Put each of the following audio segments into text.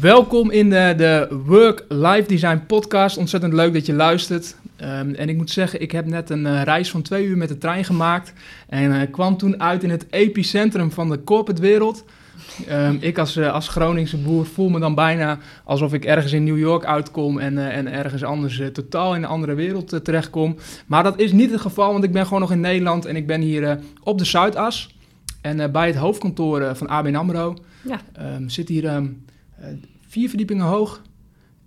Welkom in de, de Work Life Design podcast. Ontzettend leuk dat je luistert. Um, en ik moet zeggen, ik heb net een uh, reis van twee uur met de trein gemaakt. En uh, kwam toen uit in het epicentrum van de corporate wereld. Um, ik als, uh, als Groningse boer voel me dan bijna alsof ik ergens in New York uitkom en, en ergens anders totaal in een andere wereld terechtkom. Maar dat is niet het geval, want ik ben gewoon nog in Nederland en ik ben hier op de Zuidas. En bij het hoofdkantoor van ABN AMRO ja. um, zit hier vier verdiepingen hoog.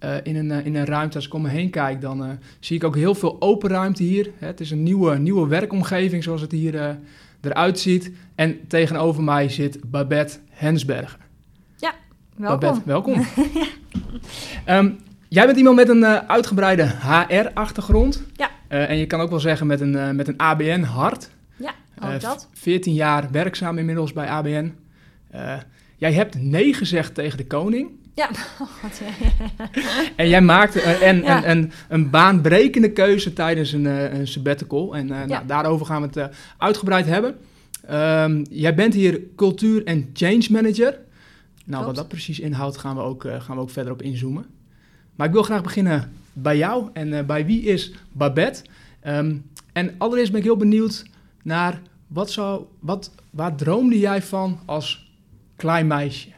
Uh, in, een, uh, in een ruimte. Als ik om me heen kijk, dan uh, zie ik ook heel veel open ruimte hier. Het is een nieuwe, nieuwe werkomgeving zoals het hier eruit ziet. En tegenover mij zit Babette Hensberger. Ja, welkom. Babette, welkom. um, jij bent iemand met een uitgebreide HR-achtergrond. Ja. en je kan ook wel zeggen met een, met een ABN-hart. Ja, ook dat. 14 jaar werkzaam inmiddels bij ABN. Jij hebt nee gezegd tegen de koning. Ja. en jij maakte en, en, en, een baanbrekende keuze tijdens een, eh, een sabbatical. En uh, nou, daarover gaan we het uitgebreid hebben. Um, jij bent hier cultuur- en change manager. Nou, wat dat precies inhoudt, gaan we, ook, gaan we ook verder op inzoomen. Maar ik wil graag beginnen bij jou. En bij wie is Babette? Um, en allereerst ben ik heel benieuwd naar wat zou, wat, waar droomde jij van als klein meisje?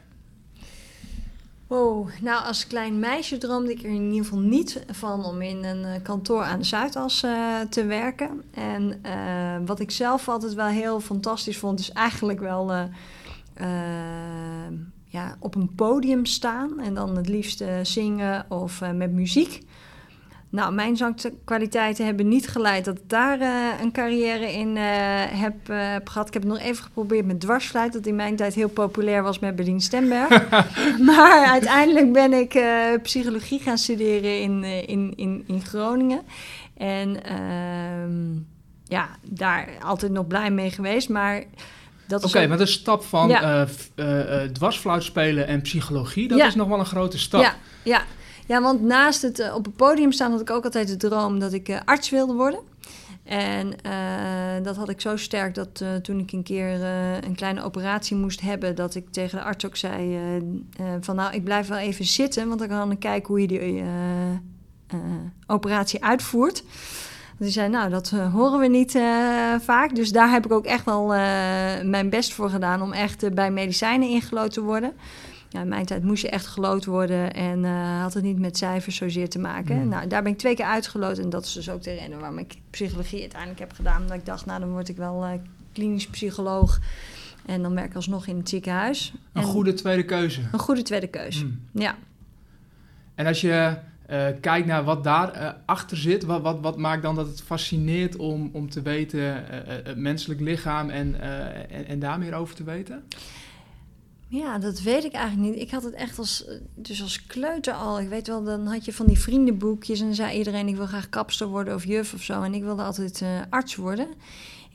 Wow, nou als klein meisje droomde ik er in ieder geval niet van om in een eh, kantoor aan de Zuidas uh, te werken. En uh, wat ik zelf altijd wel heel fantastisch vond, is eigenlijk wel ja, op een podium staan en dan het liefst zingen of met muziek. Nou, mijn zangkwaliteiten hebben niet geleid dat ik daar uh, een carrière in uh, heb, uh, gehad. Ik heb het nog even geprobeerd met dwarsfluit, dat in mijn tijd heel populair was met Bedien Stemberg. maar uiteindelijk ben ik psychologie gaan studeren in, in, in, in Groningen. En ehm, ja, daar altijd nog blij mee geweest, maar... Oké, okay, maar de stap van ja. dwarsfluit spelen en psychologie, dat ja. is nog wel een grote stap. Ja, ja. Ja, want naast het uh, op het podium staan had ik ook altijd de droom dat ik uh, arts wilde worden. En uh, dat had ik zo sterk dat toen ik een keer een kleine operatie moest hebben, dat ik tegen de arts ook zei van nou, ik blijf wel even zitten, want dan kan ik kijken hoe je die operatie uitvoert. Die zei, nou, dat horen we niet vaak. Dus daar heb ik ook echt wel mijn best voor gedaan om echt bij medicijnen ingelood te worden ja, in mijn tijd moest je echt geloot worden en uh, had het niet met cijfers zozeer te maken. Mm. Nou, daar ben ik twee keer uitgeloot en dat is dus ook de reden waarom ik psychologie uiteindelijk heb gedaan. Omdat ik dacht, nou, dan word ik wel uh, klinisch psycholoog en dan werk ik alsnog in het ziekenhuis. Een en goede tweede keuze. Een goede tweede keuze, mm. ja. En als je uh, kijkt naar wat daar achter zit, wat, wat, wat maakt dan dat het fascineert om, om te weten, het menselijk lichaam en, en, en daar meer over te weten? Ja, dat weet ik eigenlijk niet. Ik had het echt als, dus als kleuter al. Ik weet wel, dan had je van die vriendenboekjes en dan zei iedereen: ik wil graag kapster worden of juf of zo. En ik wilde altijd uh, arts worden.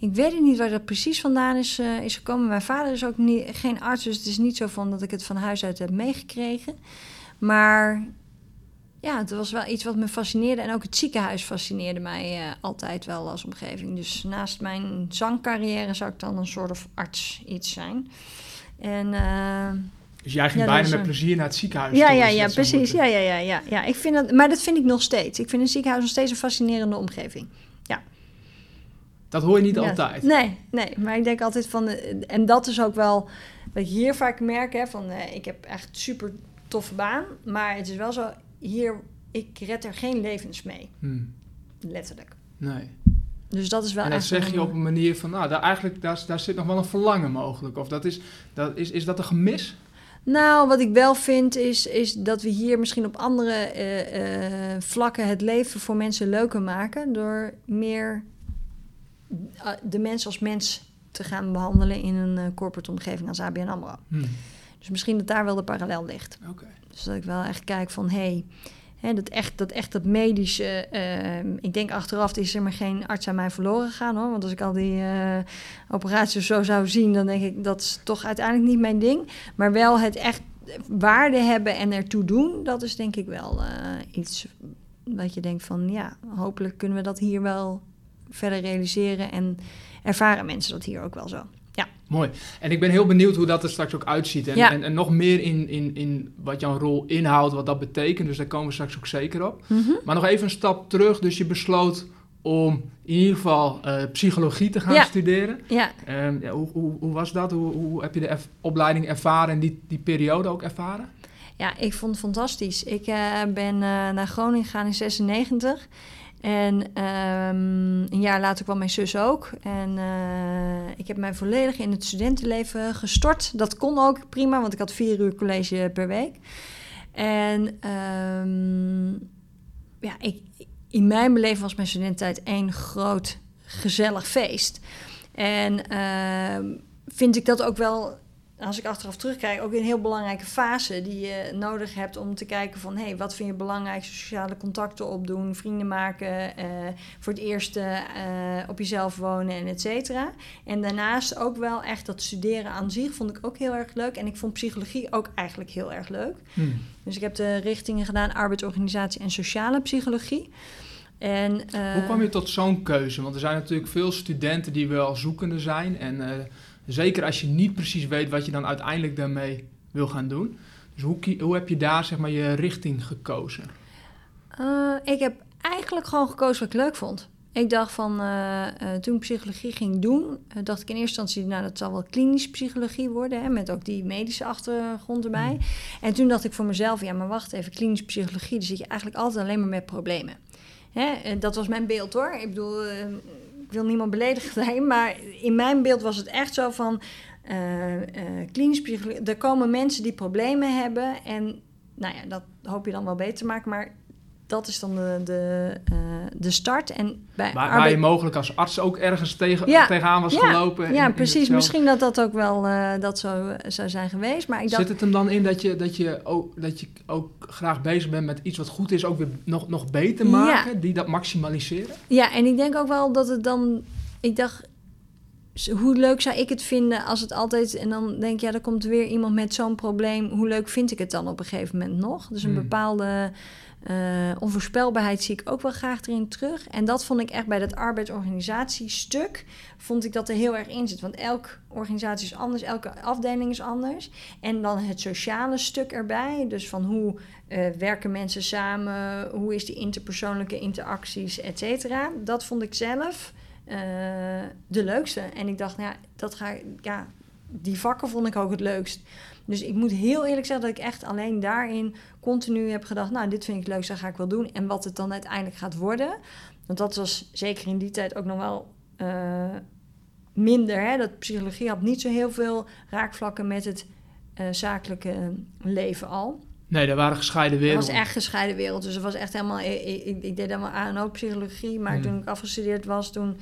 Ik weet niet waar dat precies vandaan is, uh, is gekomen. Mijn vader is ook niet, geen arts, dus het is niet zo van dat ik het van huis uit heb meegekregen. Maar ja, het was wel iets wat me fascineerde. En ook het ziekenhuis fascineerde mij altijd wel als omgeving. Dus naast mijn zangcarrière zou ik dan een soort of arts iets zijn. En, uh, dus jij ging ja, bijna met plezier naar het ziekenhuis? Ja, ja, ja, precies. Ja, ja, ja, ja, ja. Ik vind dat, maar dat vind ik nog steeds. Ik vind een ziekenhuis nog steeds een fascinerende omgeving. Ja. Dat hoor je niet altijd. Nee, nee. Maar ik denk altijd van... En dat is ook wel wat je hier vaak merk. Hè, van, uh, ik heb echt super toffe baan. Maar het is wel zo... Hier, ik red er geen levens mee. Hmm. Letterlijk. Nee. Dus dat is wel En dat zeg je op een manier van, nou, daar, eigenlijk, daar, daar zit nog wel een verlangen mogelijk. Of dat is, dat is, is dat een gemis? Nou, wat ik wel vind is, is dat we hier misschien op andere uh, uh, vlakken het leven voor mensen leuker maken. Door meer de mens als mens te gaan behandelen in een corporate omgeving als ABN AMRO. Hmm. Dus misschien dat daar wel de parallel ligt. Okay. Dus dat ik wel echt kijk van, hé, hey, dat echt dat, echt dat medische. Uh, ik denk achteraf is er maar geen arts aan mij verloren gegaan hoor. Want als ik al die uh, operaties zo zou zien, dan denk ik dat is toch uiteindelijk niet mijn ding. Maar wel het echt waarde hebben en ertoe doen, dat is denk ik wel uh, iets wat je denkt van ja, hopelijk kunnen we dat hier wel verder realiseren. En ervaren mensen dat hier ook wel zo. Ja. Mooi. En ik ben heel benieuwd hoe dat er straks ook uitziet. En, Ja. en, en nog meer in, in, in wat jouw rol inhoudt, wat dat betekent. Dus daar komen we straks ook zeker op. Mhm. Maar nog even een stap terug. Dus je besloot om in ieder geval eh, psychologie te gaan Ja. studeren. Ja, Ehm, ja, hoe, hoe, hoe was dat? Hoe, hoe heb je de opleiding ervaren en die, die periode ook ervaren? Ja, ik vond het fantastisch. Ik eh, ben eh, naar Groningen gegaan in 96. En ehm, een jaar later kwam mijn zus ook. En eh, ik heb mij volledig in het studentenleven gestort. Dat kon ook prima, want ik had vier uur college per week. En ehm, ja, ik, in mijn beleving was mijn studententijd één groot gezellig feest. En ehm, vind ik dat ook wel als ik achteraf terugkijk, ook een heel belangrijke fase die je nodig hebt om te kijken van, hé, hey, wat vind je belangrijk? Sociale contacten opdoen, vrienden maken, eh, voor het eerst eh, op jezelf wonen en et cetera. En daarnaast ook wel echt dat studeren aan zich vond ik ook heel erg leuk. En ik vond psychologie ook eigenlijk heel erg leuk. Dus ik heb de richtingen gedaan, arbeidsorganisatie en sociale psychologie. En, eh, Hoe kwam je tot zo'n keuze? Want er zijn natuurlijk veel studenten die wel zoekende zijn. En eh, zeker als je niet precies weet wat je dan uiteindelijk daarmee wil gaan doen. Dus hoe, hoe heb je daar zeg maar je richting gekozen? Eh, ik heb eigenlijk gewoon gekozen wat ik leuk vond. Ik dacht van, eh, eh, toen ik psychologie ging doen, dacht ik in eerste instantie, nou dat zal wel klinische psychologie worden, hè, met ook die medische achtergrond erbij. Mm. En toen dacht ik voor mezelf, ja maar wacht even, klinische psychologie, dan zit je eigenlijk altijd alleen maar met problemen. Hè? Dat was mijn beeld hoor. Ik bedoel, wil niemand beledigd zijn, maar in mijn beeld was het echt zo van, eh klinische psychologie, er komen mensen die problemen hebben en nou ja, dat hoop je dan wel beter te maken, maar dat is dan de, de, eh, de start. En bij Waar, je mogelijk als arts ook ergens tegen, Ja, tegenaan was ja, gelopen. Ja, in precies. Misschien dat dat ook wel eh, dat zo zou zijn geweest. Maar ik dacht, Zit het hem dan in dat je, dat, je ook, dat je ook graag bezig bent met iets wat goed is, ook weer nog, nog beter Ja. maken, die dat maximaliseren? ja, en ik denk ook wel dat het dan. Ik dacht, hoe leuk zou ik het vinden als het altijd. En dan denk je, ja, er komt weer iemand met zo'n probleem. Hoe leuk vind ik het dan op een gegeven moment nog? Dus een Hmm. bepaalde eh, onvoorspelbaarheid zie ik ook wel graag erin terug. En dat vond ik echt bij dat arbeidsorganisatiestuk. Vond ik dat er heel erg in zit. Want elke organisatie is anders, elke afdeling is anders. En dan het sociale stuk erbij. Dus van hoe eh, werken mensen samen? Hoe is die interpersoonlijke interacties, et cetera. Dat vond ik zelf eh, de leukste. En ik dacht, nou ja, dat ga ja, die vakken vond ik ook het leukst. Dus ik moet heel eerlijk zeggen dat ik echt alleen daarin continu heb gedacht, nou, dit vind ik leuk, dat ga ik wel doen. En wat het dan uiteindelijk gaat worden. Want dat was zeker in die tijd ook nog wel eh, minder. Hè? Dat psychologie had niet zo heel veel raakvlakken met het eh, zakelijke leven al. Nee, daar waren gescheiden Het werelden. was echt gescheiden wereld. Dus het was echt helemaal... Ik, ik, ik deed helemaal ANO-psychologie. Maar Hmm. toen ik afgestudeerd was, toen...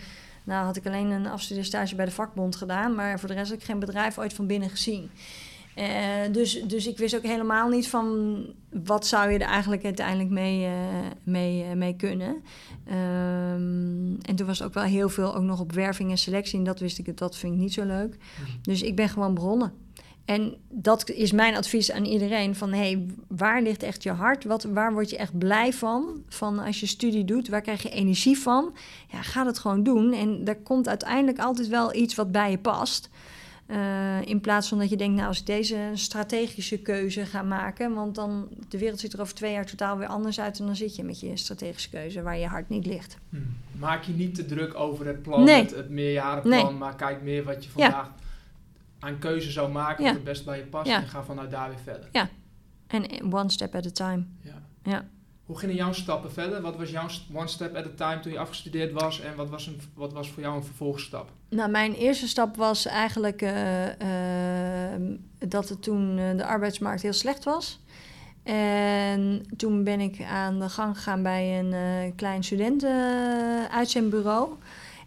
Nou, had ik alleen een afstudeerstage bij de vakbond gedaan. Maar voor de rest heb ik geen bedrijf ooit van binnen gezien. Eh, dus, dus ik wist ook helemaal niet van... wat zou je er eigenlijk uiteindelijk mee, eh, mee, eh, mee kunnen. Ehm, en toen was het ook wel heel veel ook nog op werving en selectie. En dat wist ik, dat vind ik niet zo leuk. Dus ik ben gewoon begonnen. En dat is mijn advies aan iedereen: van hey, waar ligt echt je hart? Wat, waar word je echt blij van? Van als je studie doet, waar krijg je energie van? Ja, ga dat gewoon doen. En er komt uiteindelijk altijd wel iets wat bij je past. Eh, in plaats van dat je denkt, nou, als ik deze strategische keuze ga maken, want dan de wereld ziet er over twee jaar totaal weer anders uit en dan zit je met je strategische keuze waar je hart niet ligt. Hm. Maak je niet te druk over het plan, Nee. het, het meerjarenplan, Nee. maar kijk meer wat je Ja. Aan keuze zou maken, Ja. wat het best bij je past Ja. en ga vanuit daar weer verder. En one step at a time. Ja. Ja. Hoe gingen jouw stappen verder? Wat was jouw one step at a time toen je afgestudeerd was en wat was, een, wat was voor jou een vervolgstap? Nou, mijn eerste stap was eigenlijk eh, eh, dat het toen eh, de arbeidsmarkt heel slecht was. En toen ben ik aan de gang gegaan bij een klein studentenuitzendbureau.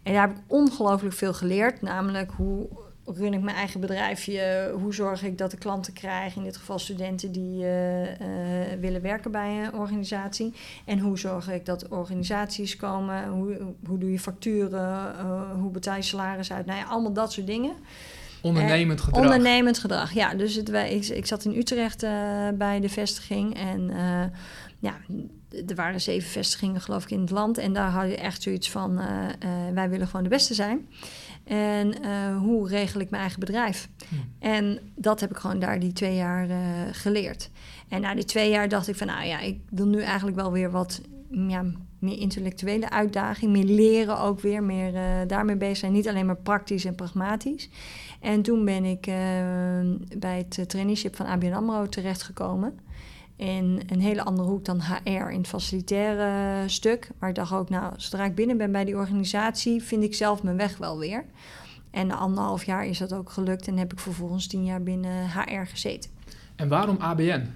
En daar heb ik ongelooflijk veel geleerd. Namelijk hoe run ik mijn eigen bedrijfje? Hoe zorg ik dat ik klanten krijg? In dit geval studenten die eh, eh, willen werken bij een organisatie. En hoe zorg ik dat organisaties komen? Hoe, hoe doe je facturen? Eh, hoe betaal je salaris uit? Nou ja, allemaal dat soort dingen. Ondernemend gedrag. Ondernemend gedrag, ja. Dus het, wij, ik, ik zat in Utrecht bij de vestiging. En ja, er waren zeven vestigingen geloof ik in het land. En daar had je echt zoiets van, eh, eh, wij willen gewoon de beste zijn. En eh, hoe regel ik mijn eigen bedrijf? Hmm. En dat heb ik gewoon daar die twee jaar geleerd. En na die twee jaar dacht ik van, nou ja, ik wil nu eigenlijk wel weer wat ja, meer intellectuele uitdaging, meer leren ook weer, meer daarmee bezig zijn. Niet alleen maar praktisch en pragmatisch. En toen ben ik bij het traineeship van ABN AMRO terechtgekomen. In een hele andere hoek dan HR in het facilitaire stuk. Maar ik dacht ook, nou, zodra ik binnen ben bij die organisatie, vind ik zelf mijn weg wel weer. En na anderhalf jaar is dat ook gelukt en heb ik vervolgens tien jaar binnen HR gezeten. En waarom ABN?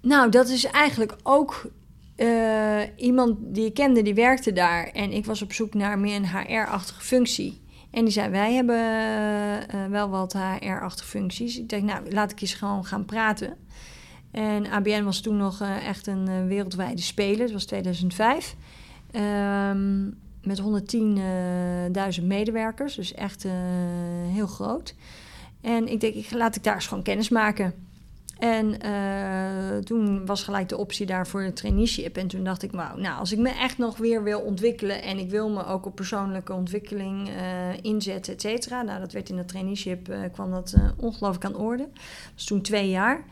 Nou, dat is eigenlijk ook uh, iemand die ik kende, die werkte daar. En ik was op zoek naar meer een HR-achtige functie. En die zei, wij hebben uh, wel wat HR-achtige functies. Ik dacht, nou, laat ik eens gewoon gaan praten. En ABN was toen nog uh, echt een wereldwijde speler. Het was 2005. Um, met 110.000 medewerkers, dus echt heel groot. En ik denk, ik, laat ik daar eens gewoon kennis maken. En uh, toen was gelijk de optie daar voor de traineeship. En toen dacht ik, nou, nou, als ik me echt nog weer wil ontwikkelen... en ik wil me ook op persoonlijke ontwikkeling uh, inzetten, et cetera... nou, dat werd in de traineeship, uh, kwam dat ongelooflijk aan orde. Dat was toen twee jaar.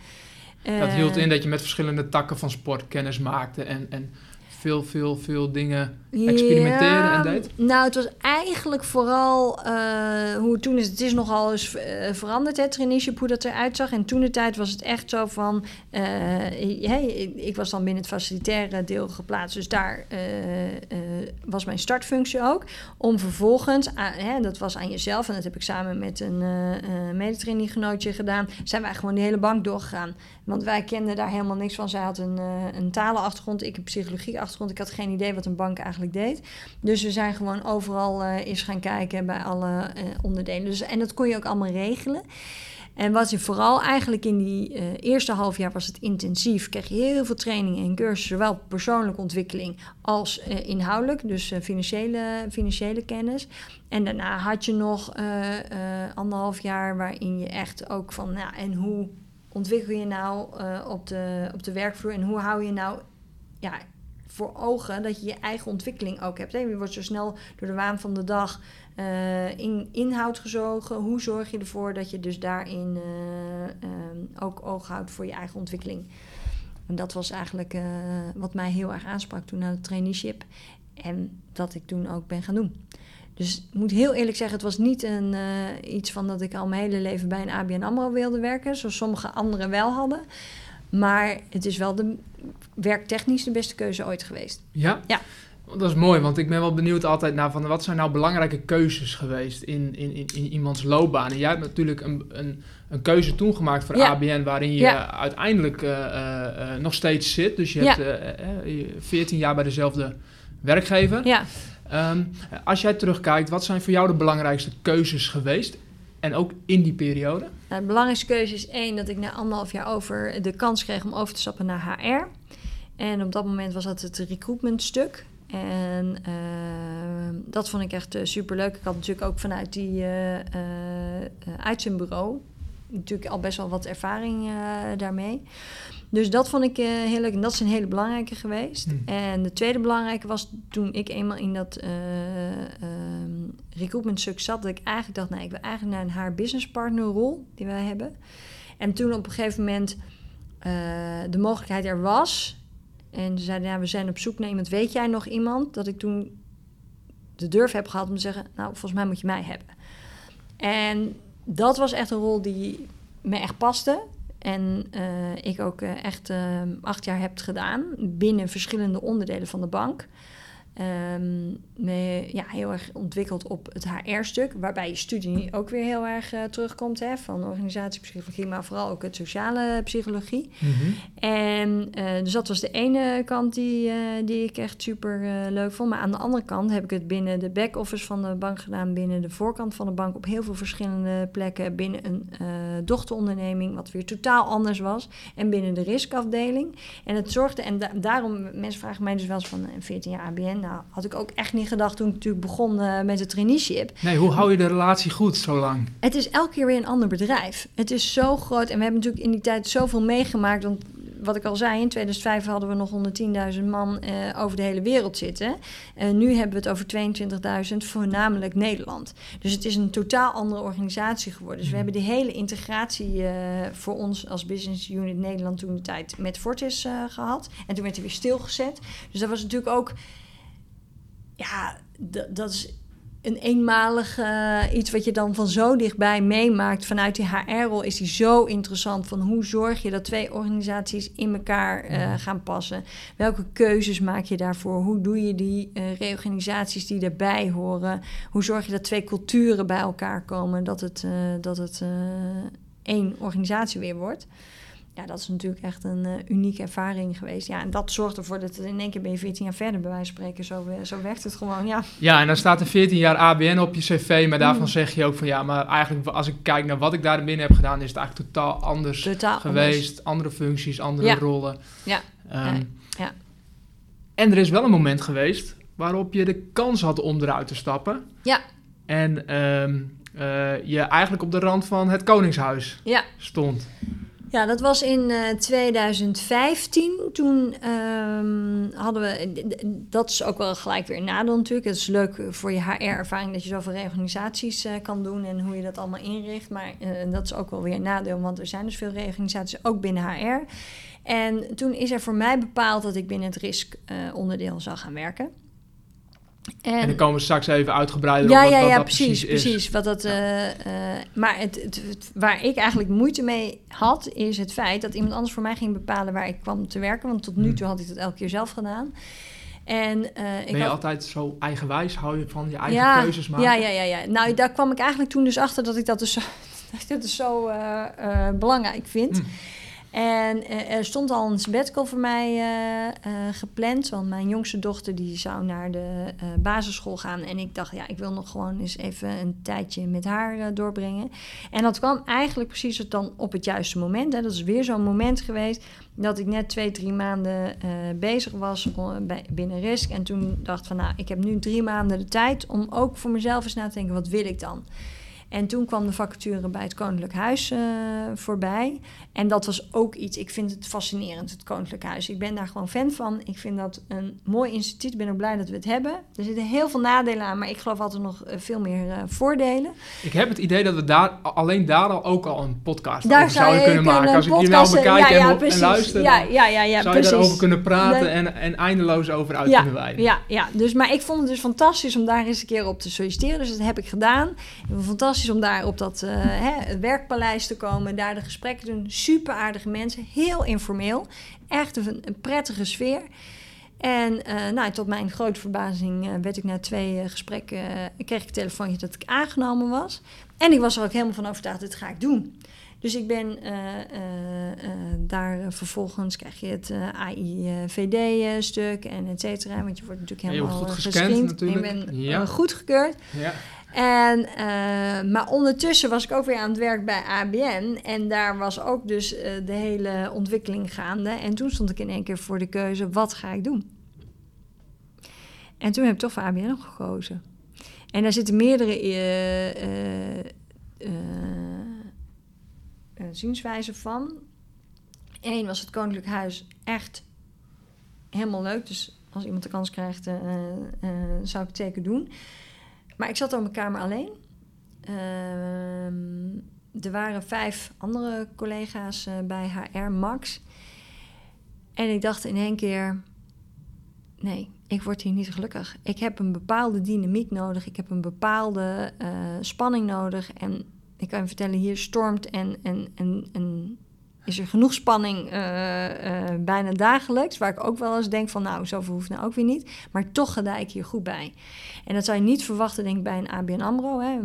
dat hield in dat je met verschillende takken van sport kennis maakte... en, en veel, veel, veel dingen experimenteren ja, en deed? Nou, het was eigenlijk vooral uh, hoe het toen is. Het is nogal eens uh, veranderd, het traineeship, hoe dat eruit zag. En toen de tijd was het echt zo van... Uh, hey, ik was dan binnen het facilitaire deel geplaatst. Dus daar was mijn startfunctie ook. Om vervolgens, hè, dat was aan jezelf... en dat heb ik samen met een medetraininggenootje gedaan... zijn wij gewoon die hele bank doorgegaan. Want wij kenden daar helemaal niks van. Zij had een, een talenachtergrond, ik een psychologieachtergrond. Ik had geen idee wat een bank eigenlijk deed. Dus we zijn gewoon overal uh, eens gaan kijken bij alle uh, onderdelen. Dus, en dat kon je ook allemaal regelen. En wat je vooral eigenlijk in die uh, eerste half jaar was het intensief. Kreeg je heel veel trainingen en cursussen, zowel persoonlijke ontwikkeling als inhoudelijk, dus financiële, financiële kennis. En daarna had je nog anderhalf jaar waarin je echt ook van, nou, en hoe ontwikkel je nou op, de, op de werkvloer en hoe hou je nou ja, voor ogen dat je je eigen ontwikkeling ook hebt. Hè? Je wordt zo snel door de waan van de dag uh, in inhoud gezogen. Hoe zorg je ervoor dat je dus daarin uh, um, ook oog houdt voor je eigen ontwikkeling? En dat was eigenlijk wat mij heel erg aansprak toen aan het traineeship. En dat ik toen ook ben gaan doen. Dus ik moet heel eerlijk zeggen, het was niet een, iets van dat ik al mijn hele leven bij een ABN AMRO wilde werken. Zoals sommige anderen wel hadden. Maar het is wel de werktechnisch de beste keuze ooit geweest. Ja? Ja. Dat is mooi, want ik ben wel benieuwd altijd naar van wat zijn nou belangrijke keuzes geweest in, in, in, in iemands loopbaan. En jij hebt natuurlijk een, een, een keuze toen gemaakt voor Ja. ABN waarin je Ja. uiteindelijk eh, eh, eh, nog steeds zit. Dus je hebt eh, 14 jaar bij dezelfde werkgever. Ja. Ehm, als jij terugkijkt, wat zijn voor jou de belangrijkste keuzes geweest? En ook in die periode? Nou, de belangrijkste keuze is één dat ik na anderhalf jaar over de kans kreeg om over te stappen naar HR. En op dat moment was dat het recruitment stuk. En uh, dat vond ik echt uh, superleuk. Ik had natuurlijk ook vanuit die uh, uitzendbureau natuurlijk al best wel wat ervaring daarmee. Dus dat vond ik heel leuk. En dat is een hele belangrijke geweest. Hmm. En de tweede belangrijke was toen ik eenmaal in dat um, recruitment stuk zat... dat ik eigenlijk dacht, nou, ik wil eigenlijk naar een haar business partner rol die wij hebben. En toen op een gegeven moment de mogelijkheid er was... En ze zeiden, ja, we zijn op zoek naar iemand. Weet jij nog iemand? Dat ik toen de durf heb gehad om te zeggen... nou, volgens mij moet je mij hebben. En dat was echt een rol die me echt paste. En uh, ik ook uh, echt uh, acht jaar heb gedaan... binnen verschillende onderdelen van de bank... Um, me ja, heel erg ontwikkeld op het HR-stuk, waarbij je studie ook weer heel erg uh, terugkomt, hè, van organisatiepsychologie, maar vooral ook het sociale psychologie. Mm -hmm. En uh, dus dat was de ene kant die, uh, die ik echt super leuk vond. Maar aan de andere kant heb ik het binnen de back-office van de bank gedaan, binnen de voorkant van de bank, op heel veel verschillende plekken, binnen een dochteronderneming, wat weer totaal anders was, en binnen de riskafdeling. En het zorgde, en da daarom, mensen vragen mij dus wel eens van 14 jaar ABN, nou, had ik ook echt niet gedacht toen ik natuurlijk begon uh, met het traineeship. Nee, hoe hou je de relatie goed zo lang? Het is elke keer weer een ander bedrijf. Het is zo groot en we hebben natuurlijk in die tijd zoveel meegemaakt. Want wat ik al zei, in 2005 hadden we nog 110.000 man uh, over de hele wereld zitten. Uh, nu hebben we het over 22.000, voornamelijk Nederland. Dus het is een totaal andere organisatie geworden. Dus we hebben die hele integratie uh, voor ons als Business Unit Nederland toen de tijd met Fortis gehad. En toen werd hij weer stilgezet. Dus dat was natuurlijk ook... Ja, dat is een eenmalig uh, iets wat je dan van zo dichtbij meemaakt. Vanuit die HR-rol is die zo interessant. Van hoe zorg je dat twee organisaties in elkaar uh, gaan passen? Welke keuzes maak je daarvoor? Hoe doe je die uh, reorganisaties die daarbij horen? Hoe zorg je dat twee culturen bij elkaar komen? Dat het, dat het één organisatie weer wordt ja, dat is natuurlijk echt een uh, unieke ervaring geweest. Ja, en dat zorgt ervoor dat in één keer ben je 14 jaar verder, bij wijze van spreken. Zo, uh, zo werkt het gewoon, ja. Ja, en dan staat er 14 jaar ABN op je cv, maar daarvan mm. zeg je ook van ja, maar eigenlijk als ik kijk naar wat ik daar binnen heb gedaan, is het eigenlijk totaal anders totaal geweest. Anders. Andere functies, andere rollen. Ja. Um, ja. En er is wel een moment geweest waarop je de kans had om eruit te stappen. Ja. En um, uh, je eigenlijk op de rand van het Koningshuis ja. stond. Ja, dat was in uh, eh, 2015. Toen um, hadden we. Dat is ook wel gelijk weer een nadeel natuurlijk. Het is leuk voor je HR-ervaring dat je zoveel reorganisaties uh, kan doen en hoe je dat allemaal inricht. Maar uh, dat is ook wel weer een nadeel, want er zijn dus veel reorganisaties ook binnen HR. En toen is er voor mij bepaald dat ik binnen het risk-onderdeel zou gaan werken. En, en, dan komen we straks even uitgebreider ja, op wat, ja, ja, dat precies, precies. Precies, wat dat, uh, uh, maar het, het, waar ik eigenlijk moeite mee had, is het feit dat iemand anders voor mij ging bepalen waar ik kwam te werken. Want tot nu hmm. toe had ik dat elke keer zelf gedaan. En, uh, ben ik je had... altijd zo eigenwijs? Hou je van je eigen keuzes maken? Ja, ja, ja, ja. Nou, daar kwam ik eigenlijk toen dus achter dat ik dat dus zo, dat ik dat dus zo belangrijk vind. Hmm. En uh, er stond al een sabbatical voor mij uh, uh, gepland. Want mijn jongste dochter die zou naar de basisschool gaan. En ik dacht, ja, ik wil nog gewoon eens even een tijdje met haar doorbrengen. En dat kwam eigenlijk precies dan op het juiste moment. Hè. Dat is weer zo'n moment geweest dat ik net twee, drie maanden bezig was bij, binnen Risk. En toen dacht van, nou, ik heb nu drie maanden de tijd om ook voor mezelf eens na te denken, wat wil ik dan? En toen kwam de vacature bij het Koninklijk Huis uh, voorbij. En dat was ook iets, ik vind het fascinerend, het Koninklijk Huis. Ik ben daar gewoon fan van. Ik vind dat een mooi instituut. Ik ben ook blij dat we het hebben. Er zitten heel veel nadelen aan, maar ik geloof altijd nog uh, veel meer uh, voordelen. Ik heb het idee dat we daar, alleen daar al ook al een podcast daar over zouden kunnen maken. Als ik je nou bekijk ja, ja, en, en, luister, ja, ja, ja, ja, zou precies. je daarover kunnen praten en, en eindeloos over uit kunnen wijden. Ja, ja, dus, maar ik vond het dus fantastisch om daar eens een keer op te solliciteren. Dus dat heb ik gedaan. Fantastisch om daar op dat uh, hè, werkpaleis te komen, daar de gesprekken doen. Super aardige mensen, heel informeel. Echt een, een prettige sfeer. En uh, nou, tot mijn grote verbazing uh, werd ik na twee gesprekken, kreeg ik een telefoontje dat ik aangenomen was. En ik was er ook helemaal van overtuigd, dit ga ik doen. Dus ik ben daar vervolgens krijg je het AIVD-stuk en et cetera. Want je wordt natuurlijk helemaal goed gescand. Natuurlijk. Ik ben ja. goedgekeurd. Ja. En, uh, maar ondertussen was ik ook weer aan het werk bij ABN. En daar was ook dus uh, de hele ontwikkeling gaande. En toen stond ik in één keer voor de keuze, wat ga ik doen? En toen heb ik toch voor ABN gekozen. En daar zitten meerdere uh, zienswijzen van. Eén was het Koninklijk Huis echt helemaal leuk. Dus als iemand de kans krijgt, zou ik het zeker doen. Maar ik zat op mijn kamer alleen. Ehm, er waren vijf andere collega's uh, bij HR Max. En ik dacht in één keer: nee, ik word hier niet gelukkig. Ik heb een bepaalde dynamiek nodig. Ik heb een bepaalde uh, spanning nodig. En ik kan je vertellen: hier stormt en, en, en, en is er genoeg spanning uh, uh, bijna dagelijks. Waar ik ook wel eens denk van nou, zoveel hoeft nou ook weer niet. Maar toch ga ik hier goed bij. En dat zou je niet verwachten denk ik bij een ABN AMRO. Hè.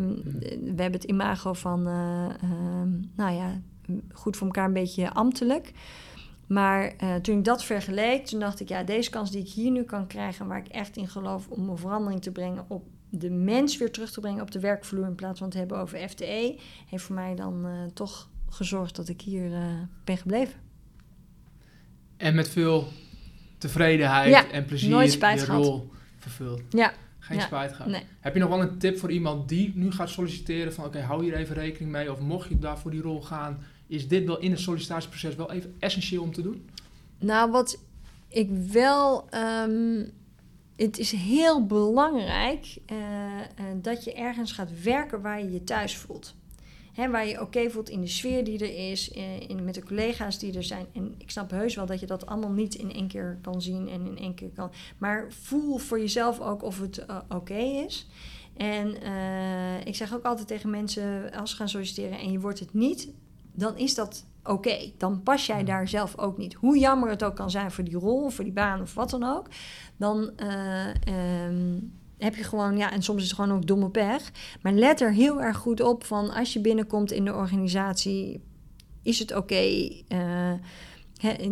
We hebben het imago van, uh, nou ja, goed voor elkaar een beetje ambtelijk. Maar toen ik dat vergeleek, toen dacht ik, ja, deze kans die ik hier nu kan krijgen, waar ik echt in geloof om een verandering te brengen op de mens weer terug te brengen op de werkvloer in plaats van te hebben over FTE, heeft voor mij dan toch gezorgd dat ik hier uh, ben gebleven. En met veel tevredenheid en plezier nooit spijt je gehad. rol vervuld. Ja. Geen spijt gehad. Nee. Heb je nog wel een tip voor iemand die nu gaat solliciteren van oké, hou hier even rekening mee of mocht je daar voor die rol gaan, is dit wel in het sollicitatieproces wel even essentieel om te doen? Nou, wat ik wel. ehm, het is heel belangrijk eh, eh, dat je ergens gaat werken waar je je thuis voelt. Waar je oké voelt in de sfeer die er is, eh, in, met de collega's die er zijn. En ik snap heus wel dat je dat allemaal niet in één keer kan zien en in één keer kan. Maar voel voor jezelf ook of het eh, oké is. En eh, ik zeg ook altijd tegen mensen als ze gaan solliciteren en je wordt het niet, dan is dat oké. Dan pas jij daar zelf ook niet. Hoe jammer het ook kan zijn voor die rol, voor die baan of wat dan ook. Dan eh, ehm, heb je gewoon, ja, en soms is het gewoon ook domme pech. Maar let er heel erg goed op van als je binnenkomt in de organisatie, is het oké? Eh,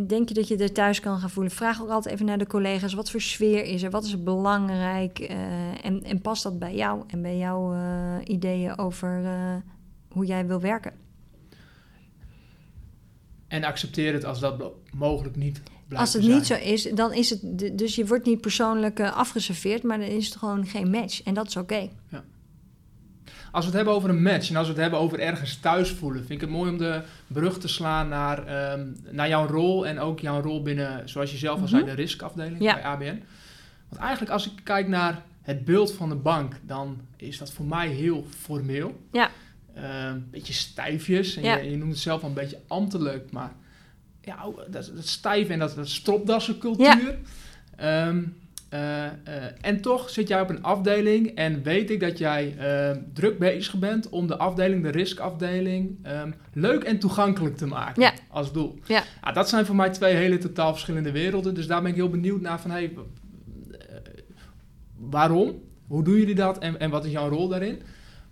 denk je dat je er thuis kan gaan voelen? Vraag ook altijd even naar de collega's. Wat voor sfeer is er? Wat is belangrijk? Eh, en, en past dat bij jou en bij jouw eh, ideeën over hoe jij wil werken? En accepteer het als dat mogelijk niet Als het zijn. niet zo is, dan is het... Dus je wordt niet persoonlijk eh, afgeserveerd, maar dan is het gewoon geen match. En dat is oké. Als we het hebben over een match en als we het hebben over ergens thuis voelen, vind ik het mooi om de brug te slaan naar, ehm, naar jouw rol en ook jouw rol binnen, zoals je zelf al zei, Mhm. de riskafdeling Ja. bij ABN. Want eigenlijk als ik kijk naar het beeld van de bank, dan is dat voor mij heel formeel. Ja. Een beetje stijfjes en Ja. je, je noemt het zelf al een beetje ambtelijk, maar ja, ook dat, dat stijf en dat, dat stropdassencultuur. Ehm, eh, eh, en toch zit jij op een afdeling en weet ik dat jij eh, druk bezig bent om de afdeling, de riskafdeling, ehm, leuk en toegankelijk te maken Ja. als doel. Ja. Ah, dat zijn voor mij twee hele totaal verschillende werelden. Dus daar ben ik heel benieuwd naar van hey, eh, waarom? Hoe doen jullie dat en, en wat is jouw rol daarin?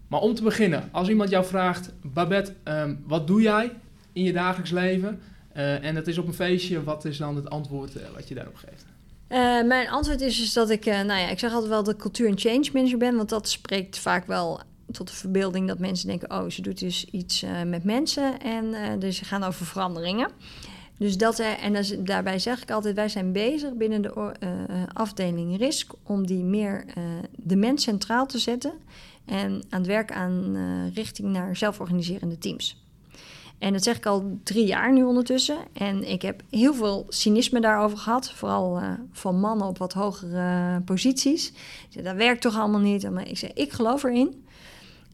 Maar om te beginnen, als iemand jou vraagt, Babette, ehm, wat doe jij in je dagelijks leven? Eh, en het is op een feestje, wat is dan het antwoord eh, wat je daarop geeft? Eh, mijn antwoord is dus dat ik, nou ja, ik zeg altijd wel dat ik cultuur- en change manager ben, want dat spreekt vaak wel tot de verbeelding dat mensen denken, oh, ze doet dus iets met mensen en dus ze gaan over veranderingen. Dus dat, en dat daarbij zeg ik altijd, wij zijn bezig binnen de afdeling RISK om die meer de mens centraal te zetten en aan het werk aan richting naar zelforganiserende teams. En dat zeg ik al drie jaar nu ondertussen. En ik heb heel veel cynisme daarover gehad. Vooral eh, van mannen op wat hogere eh, posities. Zei, dat werkt toch allemaal niet. Maar ik zeg, ik geloof erin.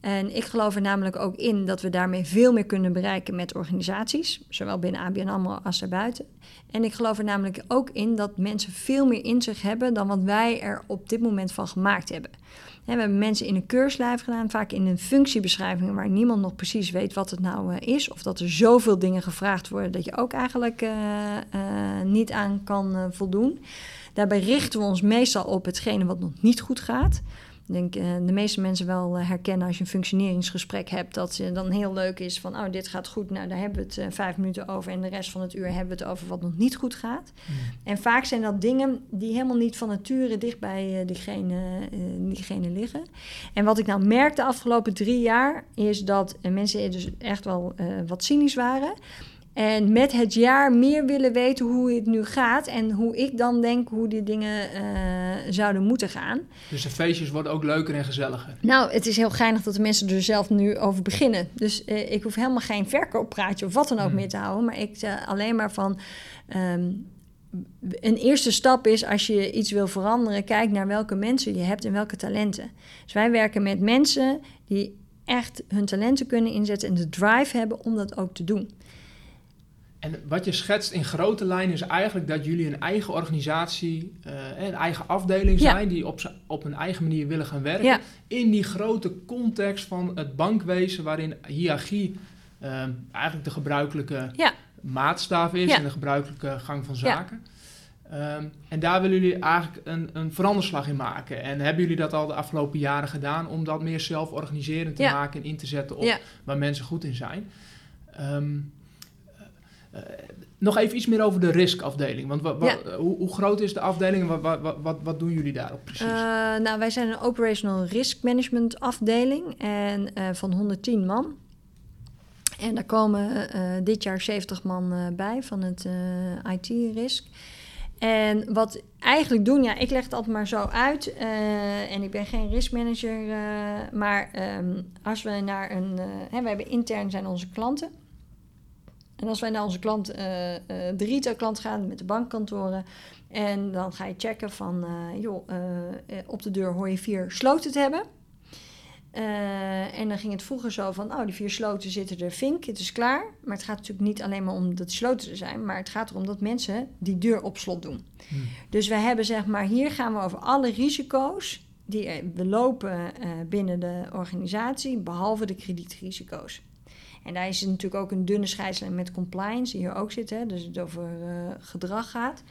En ik geloof er namelijk ook in dat we daarmee veel meer kunnen bereiken met organisaties. Zowel binnen ABN AMRO als daarbuiten. En ik geloof er namelijk ook in dat mensen veel meer in zich hebben... dan wat wij er op dit moment van gemaakt hebben. We hebben mensen in een keurslijf gedaan, vaak in een functiebeschrijving... waar niemand nog precies weet wat het nou eh, is. Of dat er zoveel dingen gevraagd worden... dat je ook eigenlijk eh, eh, niet aan kan voldoen. Daarbij richten we ons meestal op hetgene wat nog niet goed gaat... Ik denk eh, de meeste mensen wel eh, herkennen als je een functioneringsgesprek hebt, dat het dan heel leuk is van, oh, dit gaat goed, nou, daar hebben we het eh, vijf minuten over en de rest van het uur hebben we het over wat nog niet goed gaat. En vaak zijn dat dingen die helemaal niet van nature dicht bij diegene, diegene liggen. En wat ik nou merk de afgelopen drie jaar, is dat mensen dus echt wel wat cynisch waren. En met het jaar meer willen weten hoe het nu gaat en hoe ik dan denk hoe die dingen eh, zouden moeten gaan. Dus de feestjes worden ook leuker en gezelliger. Nou, het is heel geinig dat de mensen er zelf nu over beginnen. Dus eh, ik hoef helemaal geen verkooppraatje of wat dan ook Hmm. meer te houden. Maar ik zeg alleen maar van... ehm, een eerste stap is als je iets wil veranderen... kijk naar welke mensen je hebt en welke talenten. Dus wij werken met mensen die echt hun talenten kunnen inzetten... en de drive hebben om dat ook te doen. En wat je schetst in grote lijnen is eigenlijk dat jullie een eigen organisatie, eh, een eigen afdeling Ja. zijn, die op, op een eigen manier willen gaan werken. Ja. In die grote context van het bankwezen, waarin hiërarchie eh, eigenlijk de gebruikelijke Ja. maatstaf is en de gebruikelijke gang van zaken. Ehm, en daar willen jullie eigenlijk een, een veranderslag in maken. En hebben jullie dat al de afgelopen jaren gedaan om dat meer zelforganiserend te maken en in te zetten op waar mensen goed in zijn? Eh, nog even iets meer over de riskafdeling. Want wa- wa- Ja. hoe, hoe groot is de afdeling en wat, wat, wat, doen jullie daarop precies? Eh, nou, wij zijn een operational risk management afdeling en, eh, van 110 man. En daar komen eh, dit jaar 70 man eh, bij van het eh, IT-risk. En wat eigenlijk doen, ja, ik leg het altijd maar zo uit. eh, en ik ben geen riskmanager. eh maar ehm, als we naar een. eh, hè, we hebben intern zijn onze klanten. En als wij naar onze klant, uh, de retailklant gaan met de bankkantoren. En dan ga je checken van, joh, op de deur hoor je vier sloten te hebben. en dan ging het vroeger zo van, oh, die vier sloten zitten er, vink, het is klaar. Maar het gaat natuurlijk niet alleen maar om dat sloten er zijn, maar het gaat erom dat mensen die deur op slot doen. Hmm. Dus we hebben zeg maar, hier gaan we over alle risico's die we lopen binnen de organisatie, behalve de kredietrisico's. En daar is het natuurlijk ook een dunne scheidslijn met compliance, die hier ook zit, hè, dus het over uh, gedrag gaat.